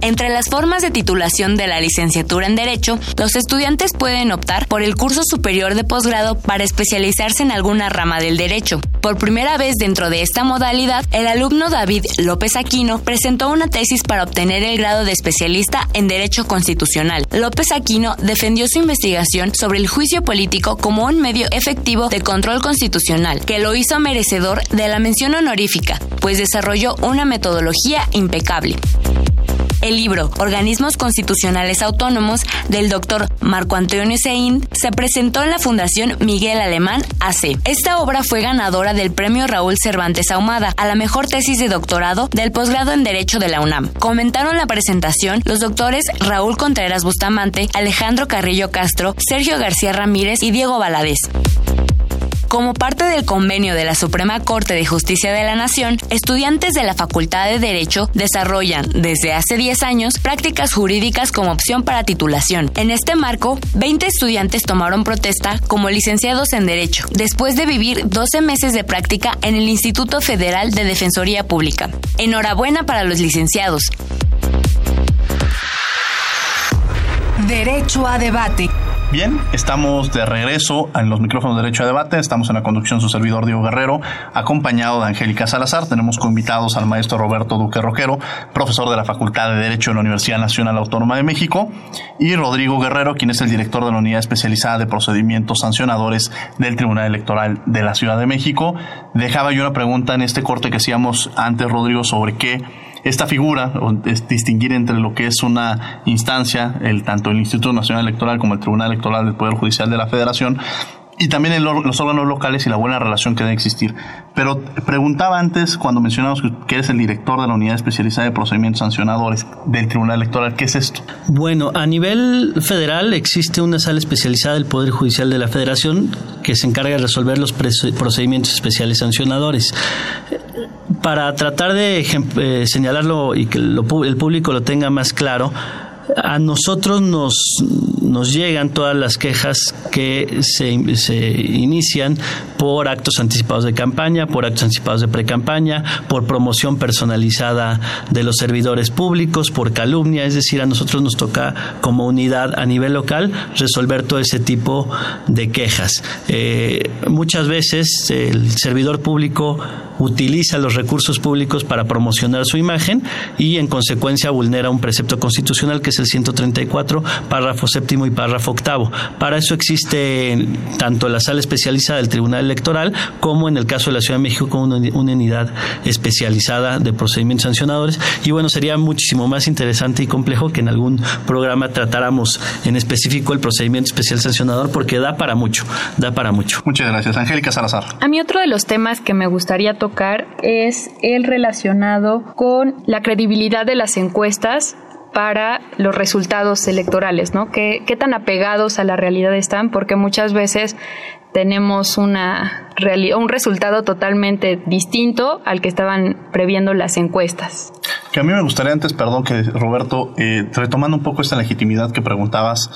Entre las formas de titulación de la licenciatura en Derecho, los estudiantes pueden optar por el curso superior de posgrado para especializarse en alguna rama del derecho. Por primera vez dentro de esta modalidad, el alumno David López Aquino presentó una tesis para obtener el grado de especialista en Derecho Constitucional. López Aquino defendió su investigación sobre el juicio político como un medio efectivo de control constitucional, que lo hizo merecedor de la mención honorífica, pues desarrolló una metodología impecable. El libro Organismos Constitucionales Autónomos del doctor Marco Antonio Sein se presentó en la Fundación Miguel Alemán AC. Esta obra fue ganadora del premio Raúl Cervantes Ahumada a la mejor tesis de doctorado del posgrado en Derecho de la UNAM. Comentaron la presentación los doctores Raúl Contreras Bustamante, Alejandro Carrillo Castro, Sergio García Ramírez y Diego Valadez. Como parte del convenio de la Suprema Corte de Justicia de la Nación, estudiantes de la Facultad de Derecho desarrollan desde hace 10 años prácticas jurídicas como opción para titulación. En este marco, 20 estudiantes tomaron protesta como licenciados en Derecho, después de vivir 12 meses de práctica en el Instituto Federal de Defensoría Pública. Enhorabuena para los licenciados. Derecho a debate. Bien, estamos de regreso en los micrófonos de Derecho a Debate. Estamos en la conducción su servidor Diego Guerrero, acompañado de Angélica Salazar. Tenemos invitados al maestro Roberto Duque Roquero, profesor de la Facultad de Derecho de la Universidad Nacional Autónoma de México, y Rodrigo Guerrero, quien es el director de la Unidad Especializada de Procedimientos Sancionadores del Tribunal Electoral de la Ciudad de México. Dejaba yo una pregunta en este corte que hacíamos antes, Rodrigo, sobre qué esta figura, es distinguir entre lo que es una instancia, el, tanto el Instituto Nacional Electoral como el Tribunal Electoral del Poder Judicial de la Federación, y también en los órganos locales y la buena relación que debe existir. Pero preguntaba antes, cuando mencionamos que eres el director de la Unidad Especializada de Procedimientos Sancionadores del Tribunal Electoral, ¿qué es esto? Bueno, a nivel federal existe una sala especializada del Poder Judicial de la Federación que se encarga de resolver los procedimientos especiales sancionadores. Para tratar de eh, señalarlo y que el público lo tenga más claro, a nosotros nos, nos llegan todas las quejas que se, se inician por actos anticipados de campaña, por actos anticipados de precampaña, por promoción personalizada de los servidores públicos, por calumnia, es decir, a nosotros nos toca como unidad a nivel local resolver todo ese tipo de quejas. Eh, muchas veces el servidor público utiliza los recursos públicos para promocionar su imagen y en consecuencia vulnera un precepto constitucional que es el 134, párrafo séptimo y párrafo octavo. Para eso existe tanto la sala especializada del Tribunal Electoral como en el caso de la Ciudad de México como una, unidad especializada de procedimientos sancionadores. Y bueno, sería muchísimo más interesante y complejo que en algún programa tratáramos en específico el procedimiento especial sancionador porque da para mucho, da para mucho. Muchas gracias. Angélica Salazar. A mí otro de los temas que me gustaría tocar es el relacionado con la credibilidad de las encuestas para los resultados electorales, ¿no? ¿Qué, ¿Qué, tan apegados a la realidad están? Porque muchas veces tenemos una un resultado totalmente distinto al que estaban previendo las encuestas. Que a mí me gustaría antes, perdón, que Roberto, eh, retomando un poco esta legitimidad que preguntabas,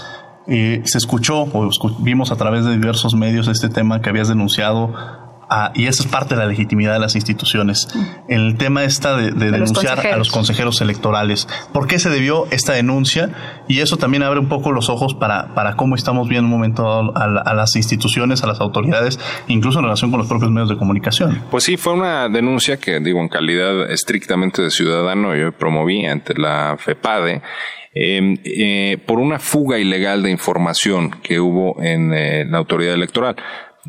eh, se escuchó o vimos a través de diversos medios este tema que habías denunciado y esa es parte de la legitimidad de las instituciones. El tema está de, denunciar a los consejeros electorales. ¿Por qué se debió esta denuncia? Y eso también abre un poco los ojos para, para cómo estamos viendo un momento a, las instituciones, a las autoridades, incluso en relación con los propios medios de comunicación. Pues sí, fue una denuncia que, digo, en calidad estrictamente de ciudadano, yo promoví ante la FEPADE. Em, eh, por una fuga ilegal de información que hubo en eh, la autoridad electoral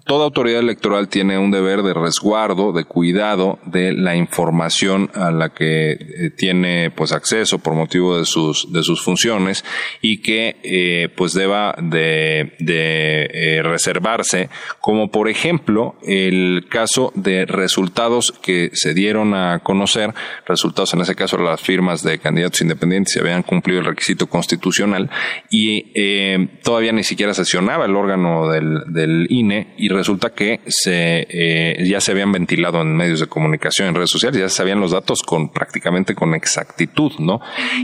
toda autoridad electoral tiene un deber de resguardo, de cuidado de la información a la que eh, tiene pues acceso por motivo de sus de sus funciones y que eh, pues deba de, de reservarse, como por ejemplo el caso de resultados que se dieron a conocer, resultados en ese caso las firmas de candidatos independientes se habían cumplido el requisito constitucional y todavía ni siquiera sesionaba el órgano del, del INE y resulta que se, eh, ya se habían ventilado en medios de comunicación, en redes sociales, ya se sabían los datos con prácticamente con exactitud, ¿no?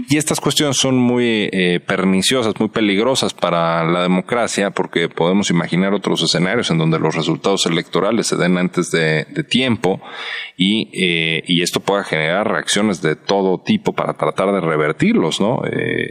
Y estas cuestiones son muy eh, perniciosas, muy peligrosas para la democracia porque podemos imaginar otros escenarios en donde los resultados electorales se den antes de, tiempo y, eh, y esto pueda generar reacciones de todo tipo para tratar de revertirlos, ¿no?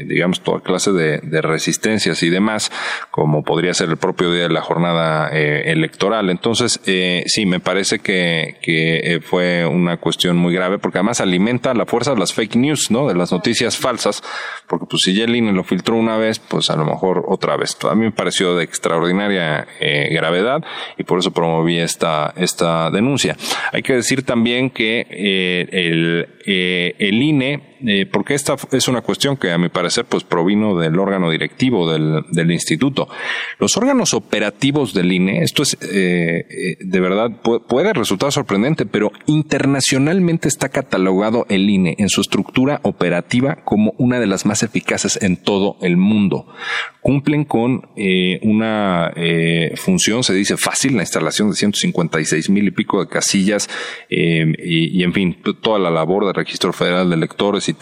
digamos, toda clase de, de resistencias y demás, como podría ser el propio día de la jornada eh, electoral. Entonces, eh, sí, me parece que, que eh, fue una cuestión muy grave, porque además alimenta la fuerza de las fake news, ¿no? De las noticias falsas, porque pues si Yelin lo filtró una vez, pues a lo mejor otra vez. A mí me pareció de extraordinaria eh, gravedad y por eso promoví esta, esta denuncia. Hay que decir también que eh, el, eh, el INE, eh, porque esta es una cuestión que a mi parecer pues provino del órgano directivo del, del instituto. Los órganos operativos del INE, esto es eh, eh de verdad puede resultar sorprendente, pero internacionalmente está catalogado el INE en su estructura operativa como una de las más eficaces en todo el mundo. Cumplen con eh, una eh, función, se dice fácil, la instalación de 156 mil y pico de casillas eh, y, y, en fin, toda la labor de registro federal de electores y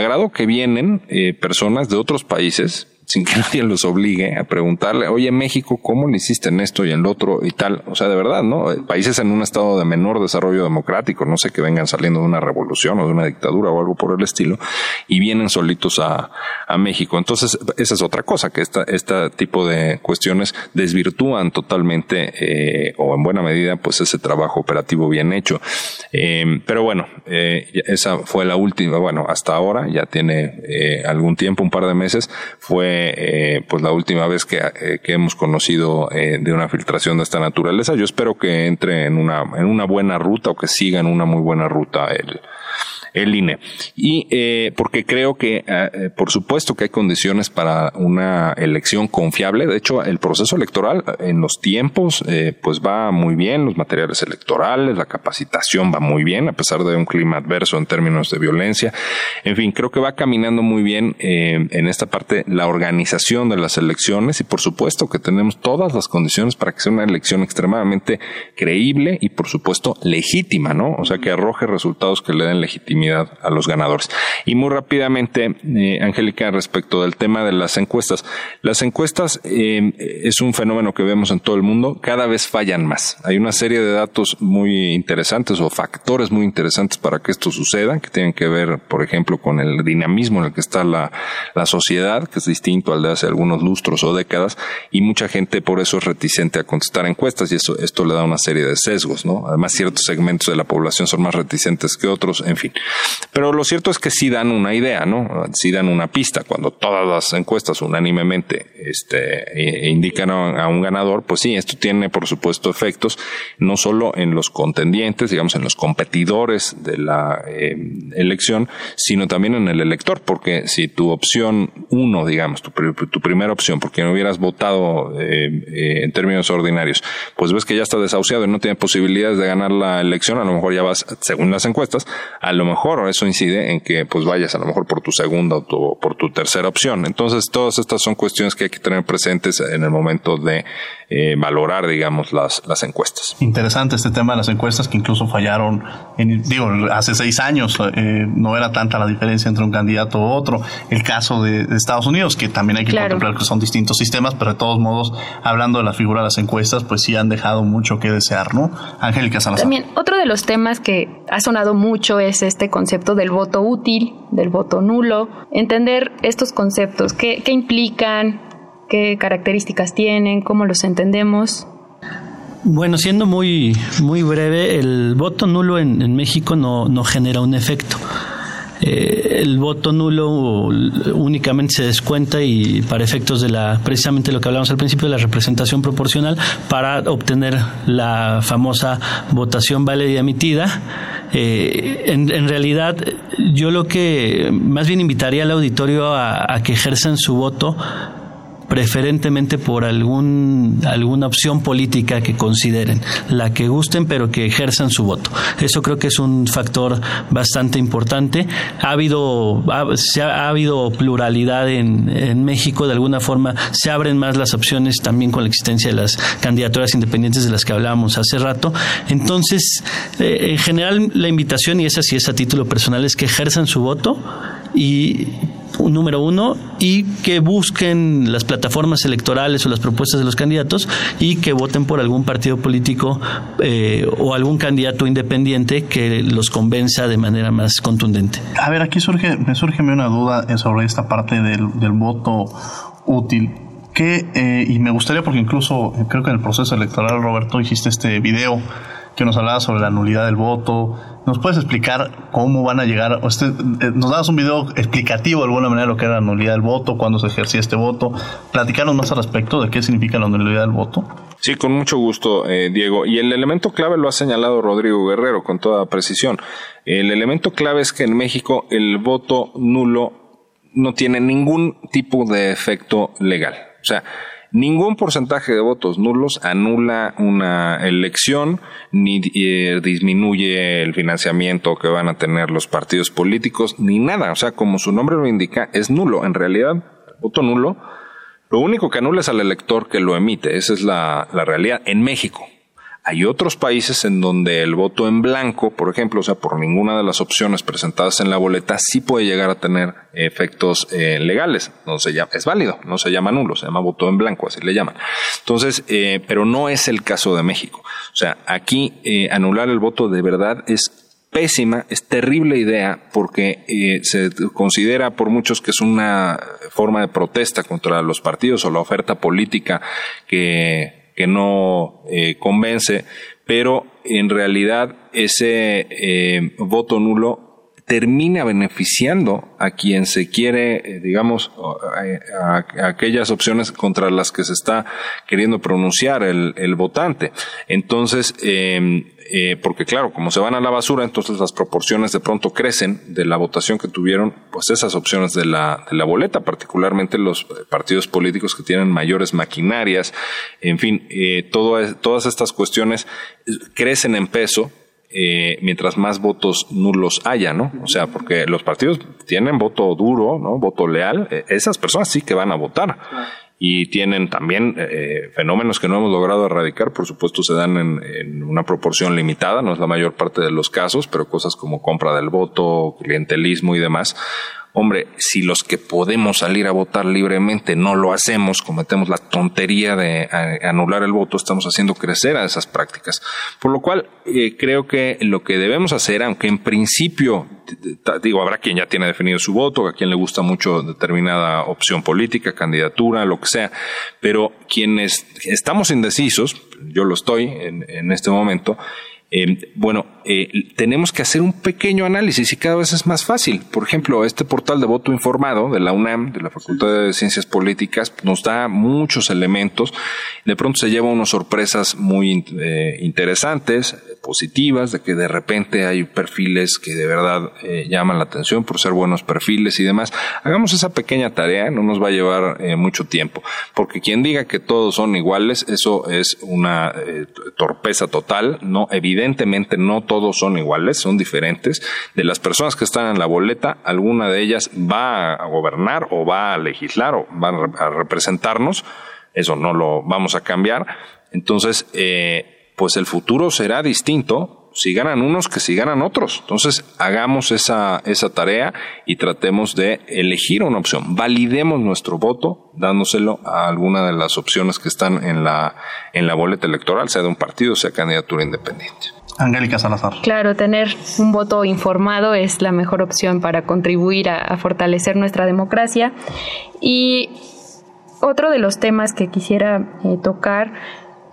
grado que vienen eh, personas de otros países sin que nadie los obligue a preguntarle, oye México, ¿cómo le hiciste en esto y en lo otro y tal? O sea, de verdad, ¿no? Países en un estado de menor desarrollo democrático, no sé que vengan saliendo de una revolución o de una dictadura o algo por el estilo, y vienen solitos a, a México. Entonces, esa es otra cosa, que esta, este tipo de cuestiones desvirtúan totalmente, eh, o en buena medida, pues ese trabajo operativo bien hecho. Eh, pero bueno, eh, esa fue la última, bueno, hasta ahora, ya tiene eh, algún tiempo, un par de meses, fue eh, pues la última vez que, eh, hemos conocido eh, de una filtración de esta naturaleza. Yo espero que entre en una, en una buena ruta o que siga en una muy buena ruta el, el INE. Y eh, porque creo que, eh, eh, por supuesto que hay condiciones para una elección confiable. De hecho, el proceso electoral en los tiempos, pues va muy bien, los materiales electorales, la capacitación va muy bien, a pesar de un clima adverso en términos de violencia. En fin, creo que va caminando muy bien en esta parte la organización de las elecciones y por supuesto que tenemos todas las condiciones para que sea una elección extremadamente creíble y por supuesto legítima, ¿no? O sea, que arroje resultados que le den legitimidad a los ganadores. Y muy rápidamente, eh, Angélica, respecto del tema de las encuestas. Las encuestas eh, es un fenómeno que vemos en todo el mundo, cada vez fallan más. Hay una serie de datos muy interesantes o factores muy interesantes para que esto suceda, que tienen que ver, por ejemplo, con el dinamismo en el que está la, la sociedad, que es distinto al de hace algunos lustros o décadas, y mucha gente por eso es reticente a contestar encuestas y eso, esto le da una serie de sesgos, ¿no? Además, ciertos segmentos de la población son más reticentes que otros, en fin. Pero lo cierto es que sí dan una idea, ¿no? Sí dan una pista. Cuando todas las encuestas unánimemente este, indican a un ganador, pues sí, esto tiene, por supuesto, efectos no solo en los contendientes, digamos, en los competidores de la eh, elección, sino también en el elector, porque si tu opción uno, digamos, tu, primera opción, porque no hubieras votado eh, eh, en términos ordinarios, pues ves que ya está desahuciado y no tiene posibilidades de ganar la elección, a lo mejor ya vas, según las encuestas, a lo mejor eso incide en que pues vayas a lo mejor por tu segunda o por tu tercera opción. Entonces, todas estas son cuestiones que hay que tener presentes en el momento de eh, valorar, digamos, las, las encuestas. Interesante este tema de las encuestas que incluso fallaron, en, digo, hace seis años eh, no era tanta la diferencia entre un candidato u otro. El caso de, de Estados Unidos, que también hay que claro. contemplar que son distintos sistemas, pero de todos modos, hablando de la figura de las encuestas, pues sí han dejado mucho que desear, ¿no? Angélica Salazar. También, otro de los temas que ha sonado mucho es este concepto del voto útil, del voto nulo, entender estos conceptos, qué, qué implican, qué características tienen, cómo los entendemos. Bueno, siendo muy, muy breve, el voto nulo en, en México no, no, genera un efecto. Eh, el voto nulo únicamente se descuenta y para efectos de la precisamente lo que hablamos al principio de la representación proporcional para obtener la famosa votación válida y emitida. Eh, en, realidad, yo lo que más bien invitaría al auditorio a que ejerzan su voto preferentemente por algún, alguna opción política que consideren, la que gusten, pero que ejerzan su voto. Eso creo que es un factor bastante importante. Ha habido, ha, se ha, habido pluralidad en, en México, de alguna forma se abren más las opciones también con la existencia de las candidaturas independientes de las que hablábamos hace rato. Entonces, eh, en general, la invitación, y esa sí es a título personal, es que ejerzan su voto y número uno, y que busquen las plataformas electorales o las propuestas de los candidatos y que voten por algún partido político eh, o algún candidato independiente que los convenza de manera más contundente. A ver, aquí surge, me surge una duda sobre esta parte del, del voto útil. Que, eh, y me gustaría, porque incluso creo que en el proceso electoral, Roberto, hiciste este video que nos hablaba sobre la nulidad del voto. ¿Nos puedes explicar cómo van a llegar? Usted, eh, nos dabas un video explicativo de alguna manera lo que era la nulidad del voto, cuándo se ejercía este voto. Platicarnos más al respecto de qué significa la nulidad del voto. Sí, con mucho gusto, eh, Diego. Y el elemento clave lo ha señalado Rodrigo Guerrero con toda precisión. El elemento clave es que en México el voto nulo no tiene ningún tipo de efecto legal. O sea, Ningún porcentaje de votos nulos anula una elección ni eh, disminuye el financiamiento que van a tener los partidos políticos ni nada. O sea, como su nombre lo indica, es nulo. En realidad, voto nulo, lo único que anula es al elector que lo emite. Esa es la realidad en México. Hay otros países en donde el voto en blanco, por ejemplo, o sea, por ninguna de las opciones presentadas en la boleta, sí puede llegar a tener efectos eh, legales. No se llama, es válido, no se llama nulo, se llama voto en blanco, así le llaman. Entonces, eh, pero no es el caso de México. O sea, aquí eh, anular el voto de verdad es pésima, es terrible idea porque se considera por muchos que es una forma de protesta contra los partidos o la oferta política que que no eh, convence, pero en realidad ese eh, voto nulo termina beneficiando a quien se quiere, eh, digamos, a, aquellas opciones contra las que se está queriendo pronunciar el, votante. Entonces, eh, eh, porque claro, como se van a la basura, entonces las proporciones de pronto crecen de la votación que tuvieron, pues esas opciones de la, de la boleta, particularmente los partidos políticos que tienen mayores maquinarias, en fin, eh, todas estas cuestiones crecen en peso eh, mientras más votos nulos haya, ¿no? O sea, porque los partidos tienen voto duro, ¿no? Voto leal, esas personas sí que van a votar y tienen también eh, fenómenos que no hemos logrado erradicar, por supuesto se dan en, en, una proporción limitada, no es la mayor parte de los casos, pero cosas como compra del voto, clientelismo y demás, hombre, si los que podemos salir a votar libremente no lo hacemos, cometemos la tontería de anular el voto, estamos haciendo crecer a esas prácticas. Por lo cual, eh, creo que lo que debemos hacer, aunque en principio, digo, habrá quien ya tiene definido su voto, a quien le gusta mucho determinada opción política, candidatura, lo que sea, pero quienes estamos indecisos, yo lo estoy en, en este momento, eh, bueno, eh, tenemos que hacer un pequeño análisis y cada vez es más fácil. Por ejemplo, este portal de voto informado de la UNAM, de la Facultad de Ciencias Políticas, nos da muchos elementos. De pronto se lleva unas sorpresas muy eh, interesantes, positivas, de que de repente hay perfiles que de verdad llaman la atención por ser buenos perfiles y demás. Hagamos esa pequeña tarea, no nos va a llevar mucho tiempo, porque quien diga que todos son iguales, eso es una torpeza total, no evidente evidentemente no todos son iguales, son diferentes. De las personas que están en la boleta, alguna de ellas va a gobernar o va a legislar o va a representarnos. Eso no lo vamos a cambiar. Entonces, eh, pues el futuro será distinto si ganan unos que si ganan otros. Entonces, hagamos esa, esa tarea y tratemos de elegir una opción. Validemos nuestro voto dándoselo a alguna de las opciones que están en la, en la boleta electoral, sea de un partido, sea candidatura independiente. Angélica Salazar. Claro, tener un voto informado es la mejor opción para contribuir a fortalecer nuestra democracia. Y otro de los temas que quisiera eh, tocar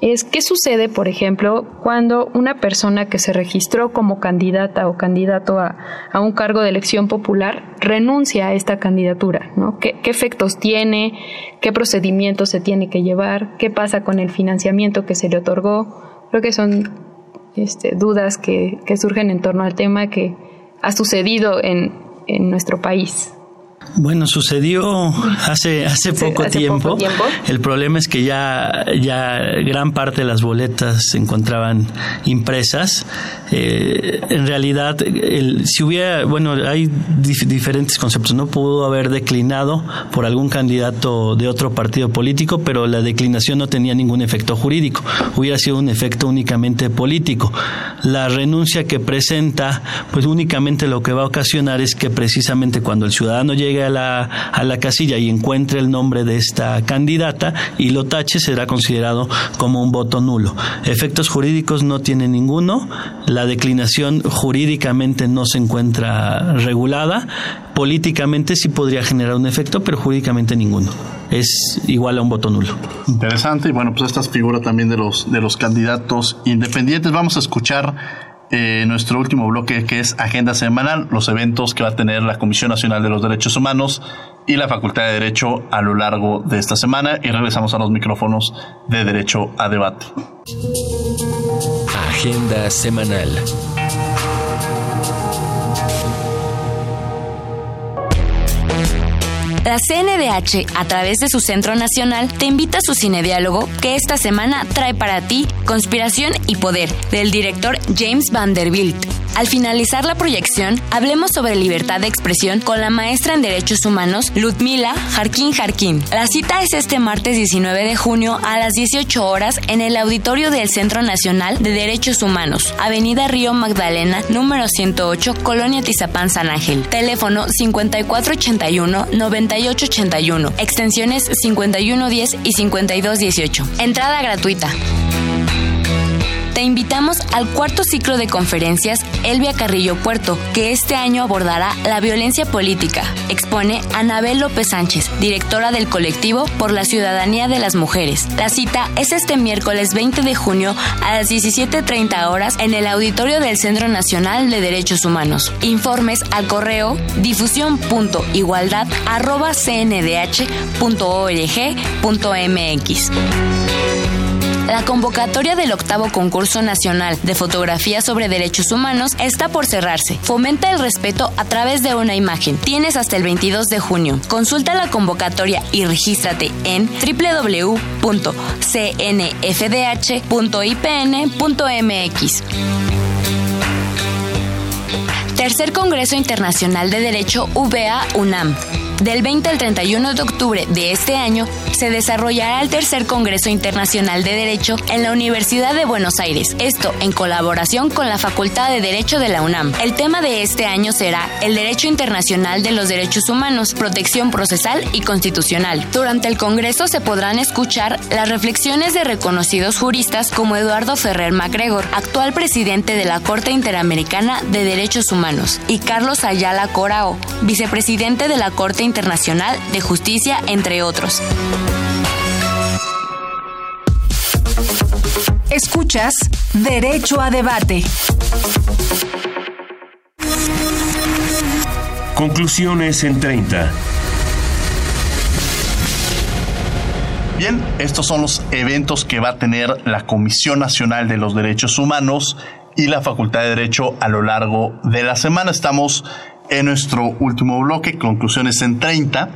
es qué sucede, por ejemplo, cuando una persona que se registró como candidata o candidato a, un cargo de elección popular renuncia a esta candidatura, ¿no? ¿Qué, efectos tiene? ¿Qué procedimientos se tiene que llevar? ¿Qué pasa con el financiamiento que se le otorgó? Creo que son este, dudas que, que surgen en torno al tema que ha sucedido en, en nuestro país. Bueno, sucedió hace, hace, poco, tiempo. El problema es que ya, ya gran parte de las boletas se encontraban impresas. Eh, en realidad, el, si hubiera, bueno, hay diferentes conceptos. No pudo haber declinado por algún candidato de otro partido político, pero la declinación no tenía ningún efecto jurídico. Hubiera sido un efecto únicamente político. La renuncia que presenta, pues únicamente lo que va a ocasionar es que precisamente cuando el ciudadano llegue a la, a la casilla y encuentre el nombre de esta candidata y lo tache, será considerado como un voto nulo. Efectos jurídicos no tiene ninguno, la declinación jurídicamente no se encuentra regulada, políticamente sí podría generar un efecto, pero jurídicamente ninguno. Es igual a un voto nulo. Interesante, y bueno, pues esta es figura también de los, de los candidatos independientes. Vamos a escuchar eh, nuestro último bloque que es Agenda Semanal, los eventos que va a tener la Comisión Nacional de los Derechos Humanos y la Facultad de Derecho a lo largo de esta semana y regresamos a los micrófonos de Derecho a Debate. Agenda Semanal. La CNDH, a través de su Centro Nacional, te invita a su cine diálogo que esta semana trae para ti Conspiración y Poder, del director James Vanderbilt. Al finalizar la proyección, hablemos sobre libertad de expresión con la maestra en Derechos Humanos, Ludmila Jarkin Jarkin. La cita es este martes 19 de junio a las 18 horas en el auditorio del Centro Nacional de Derechos Humanos, Avenida Río Magdalena, número 108, Colonia Tizapán, San Ángel. Teléfono 5481-9881, extensiones 5110 y 5218. Entrada gratuita te invitamos al cuarto ciclo de conferencias Elvia Carrillo Puerto, que este año abordará la violencia política. Expone Anabel López Sánchez, directora del colectivo por la ciudadanía de las mujeres. La cita es este miércoles 20 de junio a las 17.30 horas en el auditorio del Centro Nacional de Derechos Humanos. Informes al correo difusión.igualdad.cndh.org.mx. La convocatoria del octavo concurso nacional de fotografía sobre derechos humanos está por cerrarse. Fomenta el respeto a través de una imagen. Tienes hasta el 22 de junio. Consulta la convocatoria y regístrate en www.cnfdh.ipn.mx. Tercer Congreso Internacional de Derecho VA UNAM. Del 20 al 31 de octubre de este año se desarrollará el tercer Congreso Internacional de Derecho en la Universidad de Buenos Aires, esto en colaboración con la Facultad de Derecho de la UNAM. El tema de este año será el Derecho Internacional de los Derechos Humanos, Protección Procesal y Constitucional. Durante el Congreso se podrán escuchar las reflexiones de reconocidos juristas como Eduardo Ferrer MacGregor, actual presidente de la Corte Interamericana de Derechos Humanos, y Carlos Ayala Corao, vicepresidente de la Corte Internacional de Justicia, entre otros. Escuchas Derecho a Debate. Conclusiones en 30. Bien, estos son los eventos que va a tener la Comisión Nacional de los Derechos Humanos y la Facultad de Derecho a lo largo de la semana. Estamos en nuestro último bloque, conclusiones en 30,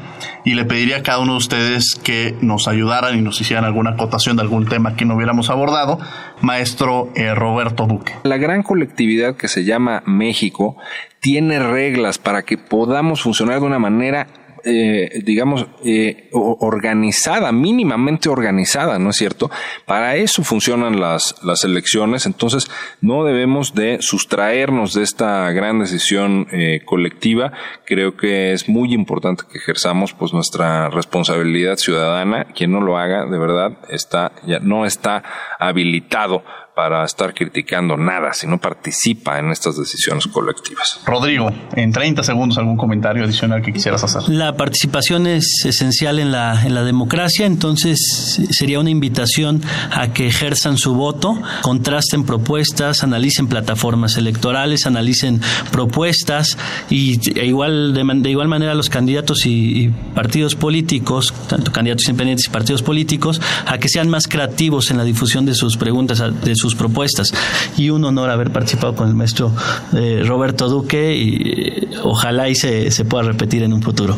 y le pediría a cada uno de ustedes que nos ayudaran y nos hicieran alguna acotación de algún tema que no hubiéramos abordado. Maestro eh, Roberto Duque. La gran colectividad que se llama México tiene reglas para que podamos funcionar de una manera eh, digamos, eh, organizada, mínimamente organizada, ¿no es cierto? Para eso funcionan las, las elecciones, entonces no debemos de sustraernos de esta gran decisión eh, colectiva. Creo que es muy importante que ejerzamos pues nuestra responsabilidad ciudadana. Quien no lo haga, de verdad, está, ya no está habilitado para estar criticando nada, si no participa en estas decisiones colectivas. Rodrigo, en 30 segundos algún comentario adicional que quisieras hacer. La participación es esencial en la, en la democracia, entonces sería una invitación a que ejerzan su voto, contrasten propuestas, analicen plataformas electorales, analicen propuestas y e igual de, de, igual manera los candidatos y, y partidos políticos, tanto candidatos independientes y partidos políticos, a que sean más creativos en la difusión de sus preguntas, de sus propuestas. Y un honor haber participado con el maestro eh, Roberto Duque y ojalá y se, se, pueda repetir en un futuro.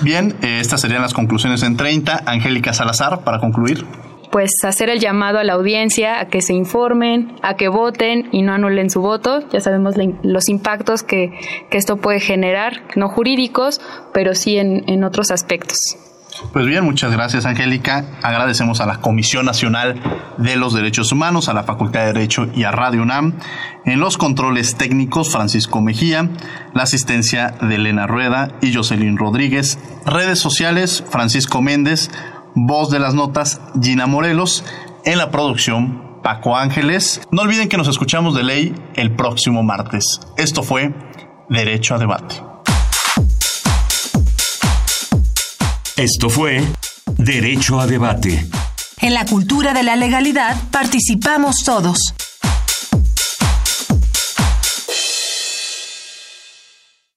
Bien, eh, estas serían las conclusiones en 30. Angélica Salazar, para concluir pues hacer el llamado a la audiencia a que se informen, a que voten y no anulen su voto. Ya sabemos los impactos que, que esto puede generar, no jurídicos, pero sí en, en otros aspectos. Pues bien, muchas gracias Angélica. Agradecemos a la Comisión Nacional de los Derechos Humanos, a la Facultad de Derecho y a Radio UNAM. En los controles técnicos, Francisco Mejía, la asistencia de Elena Rueda y Jocelyn Rodríguez. Redes sociales, Francisco Méndez, voz de las notas, Gina Morelos. En la producción, Paco Ángeles. No olviden que nos escuchamos de ley el próximo martes. Esto fue Derecho a Debate. Esto fue Derecho a Debate. En la cultura de la legalidad participamos todos.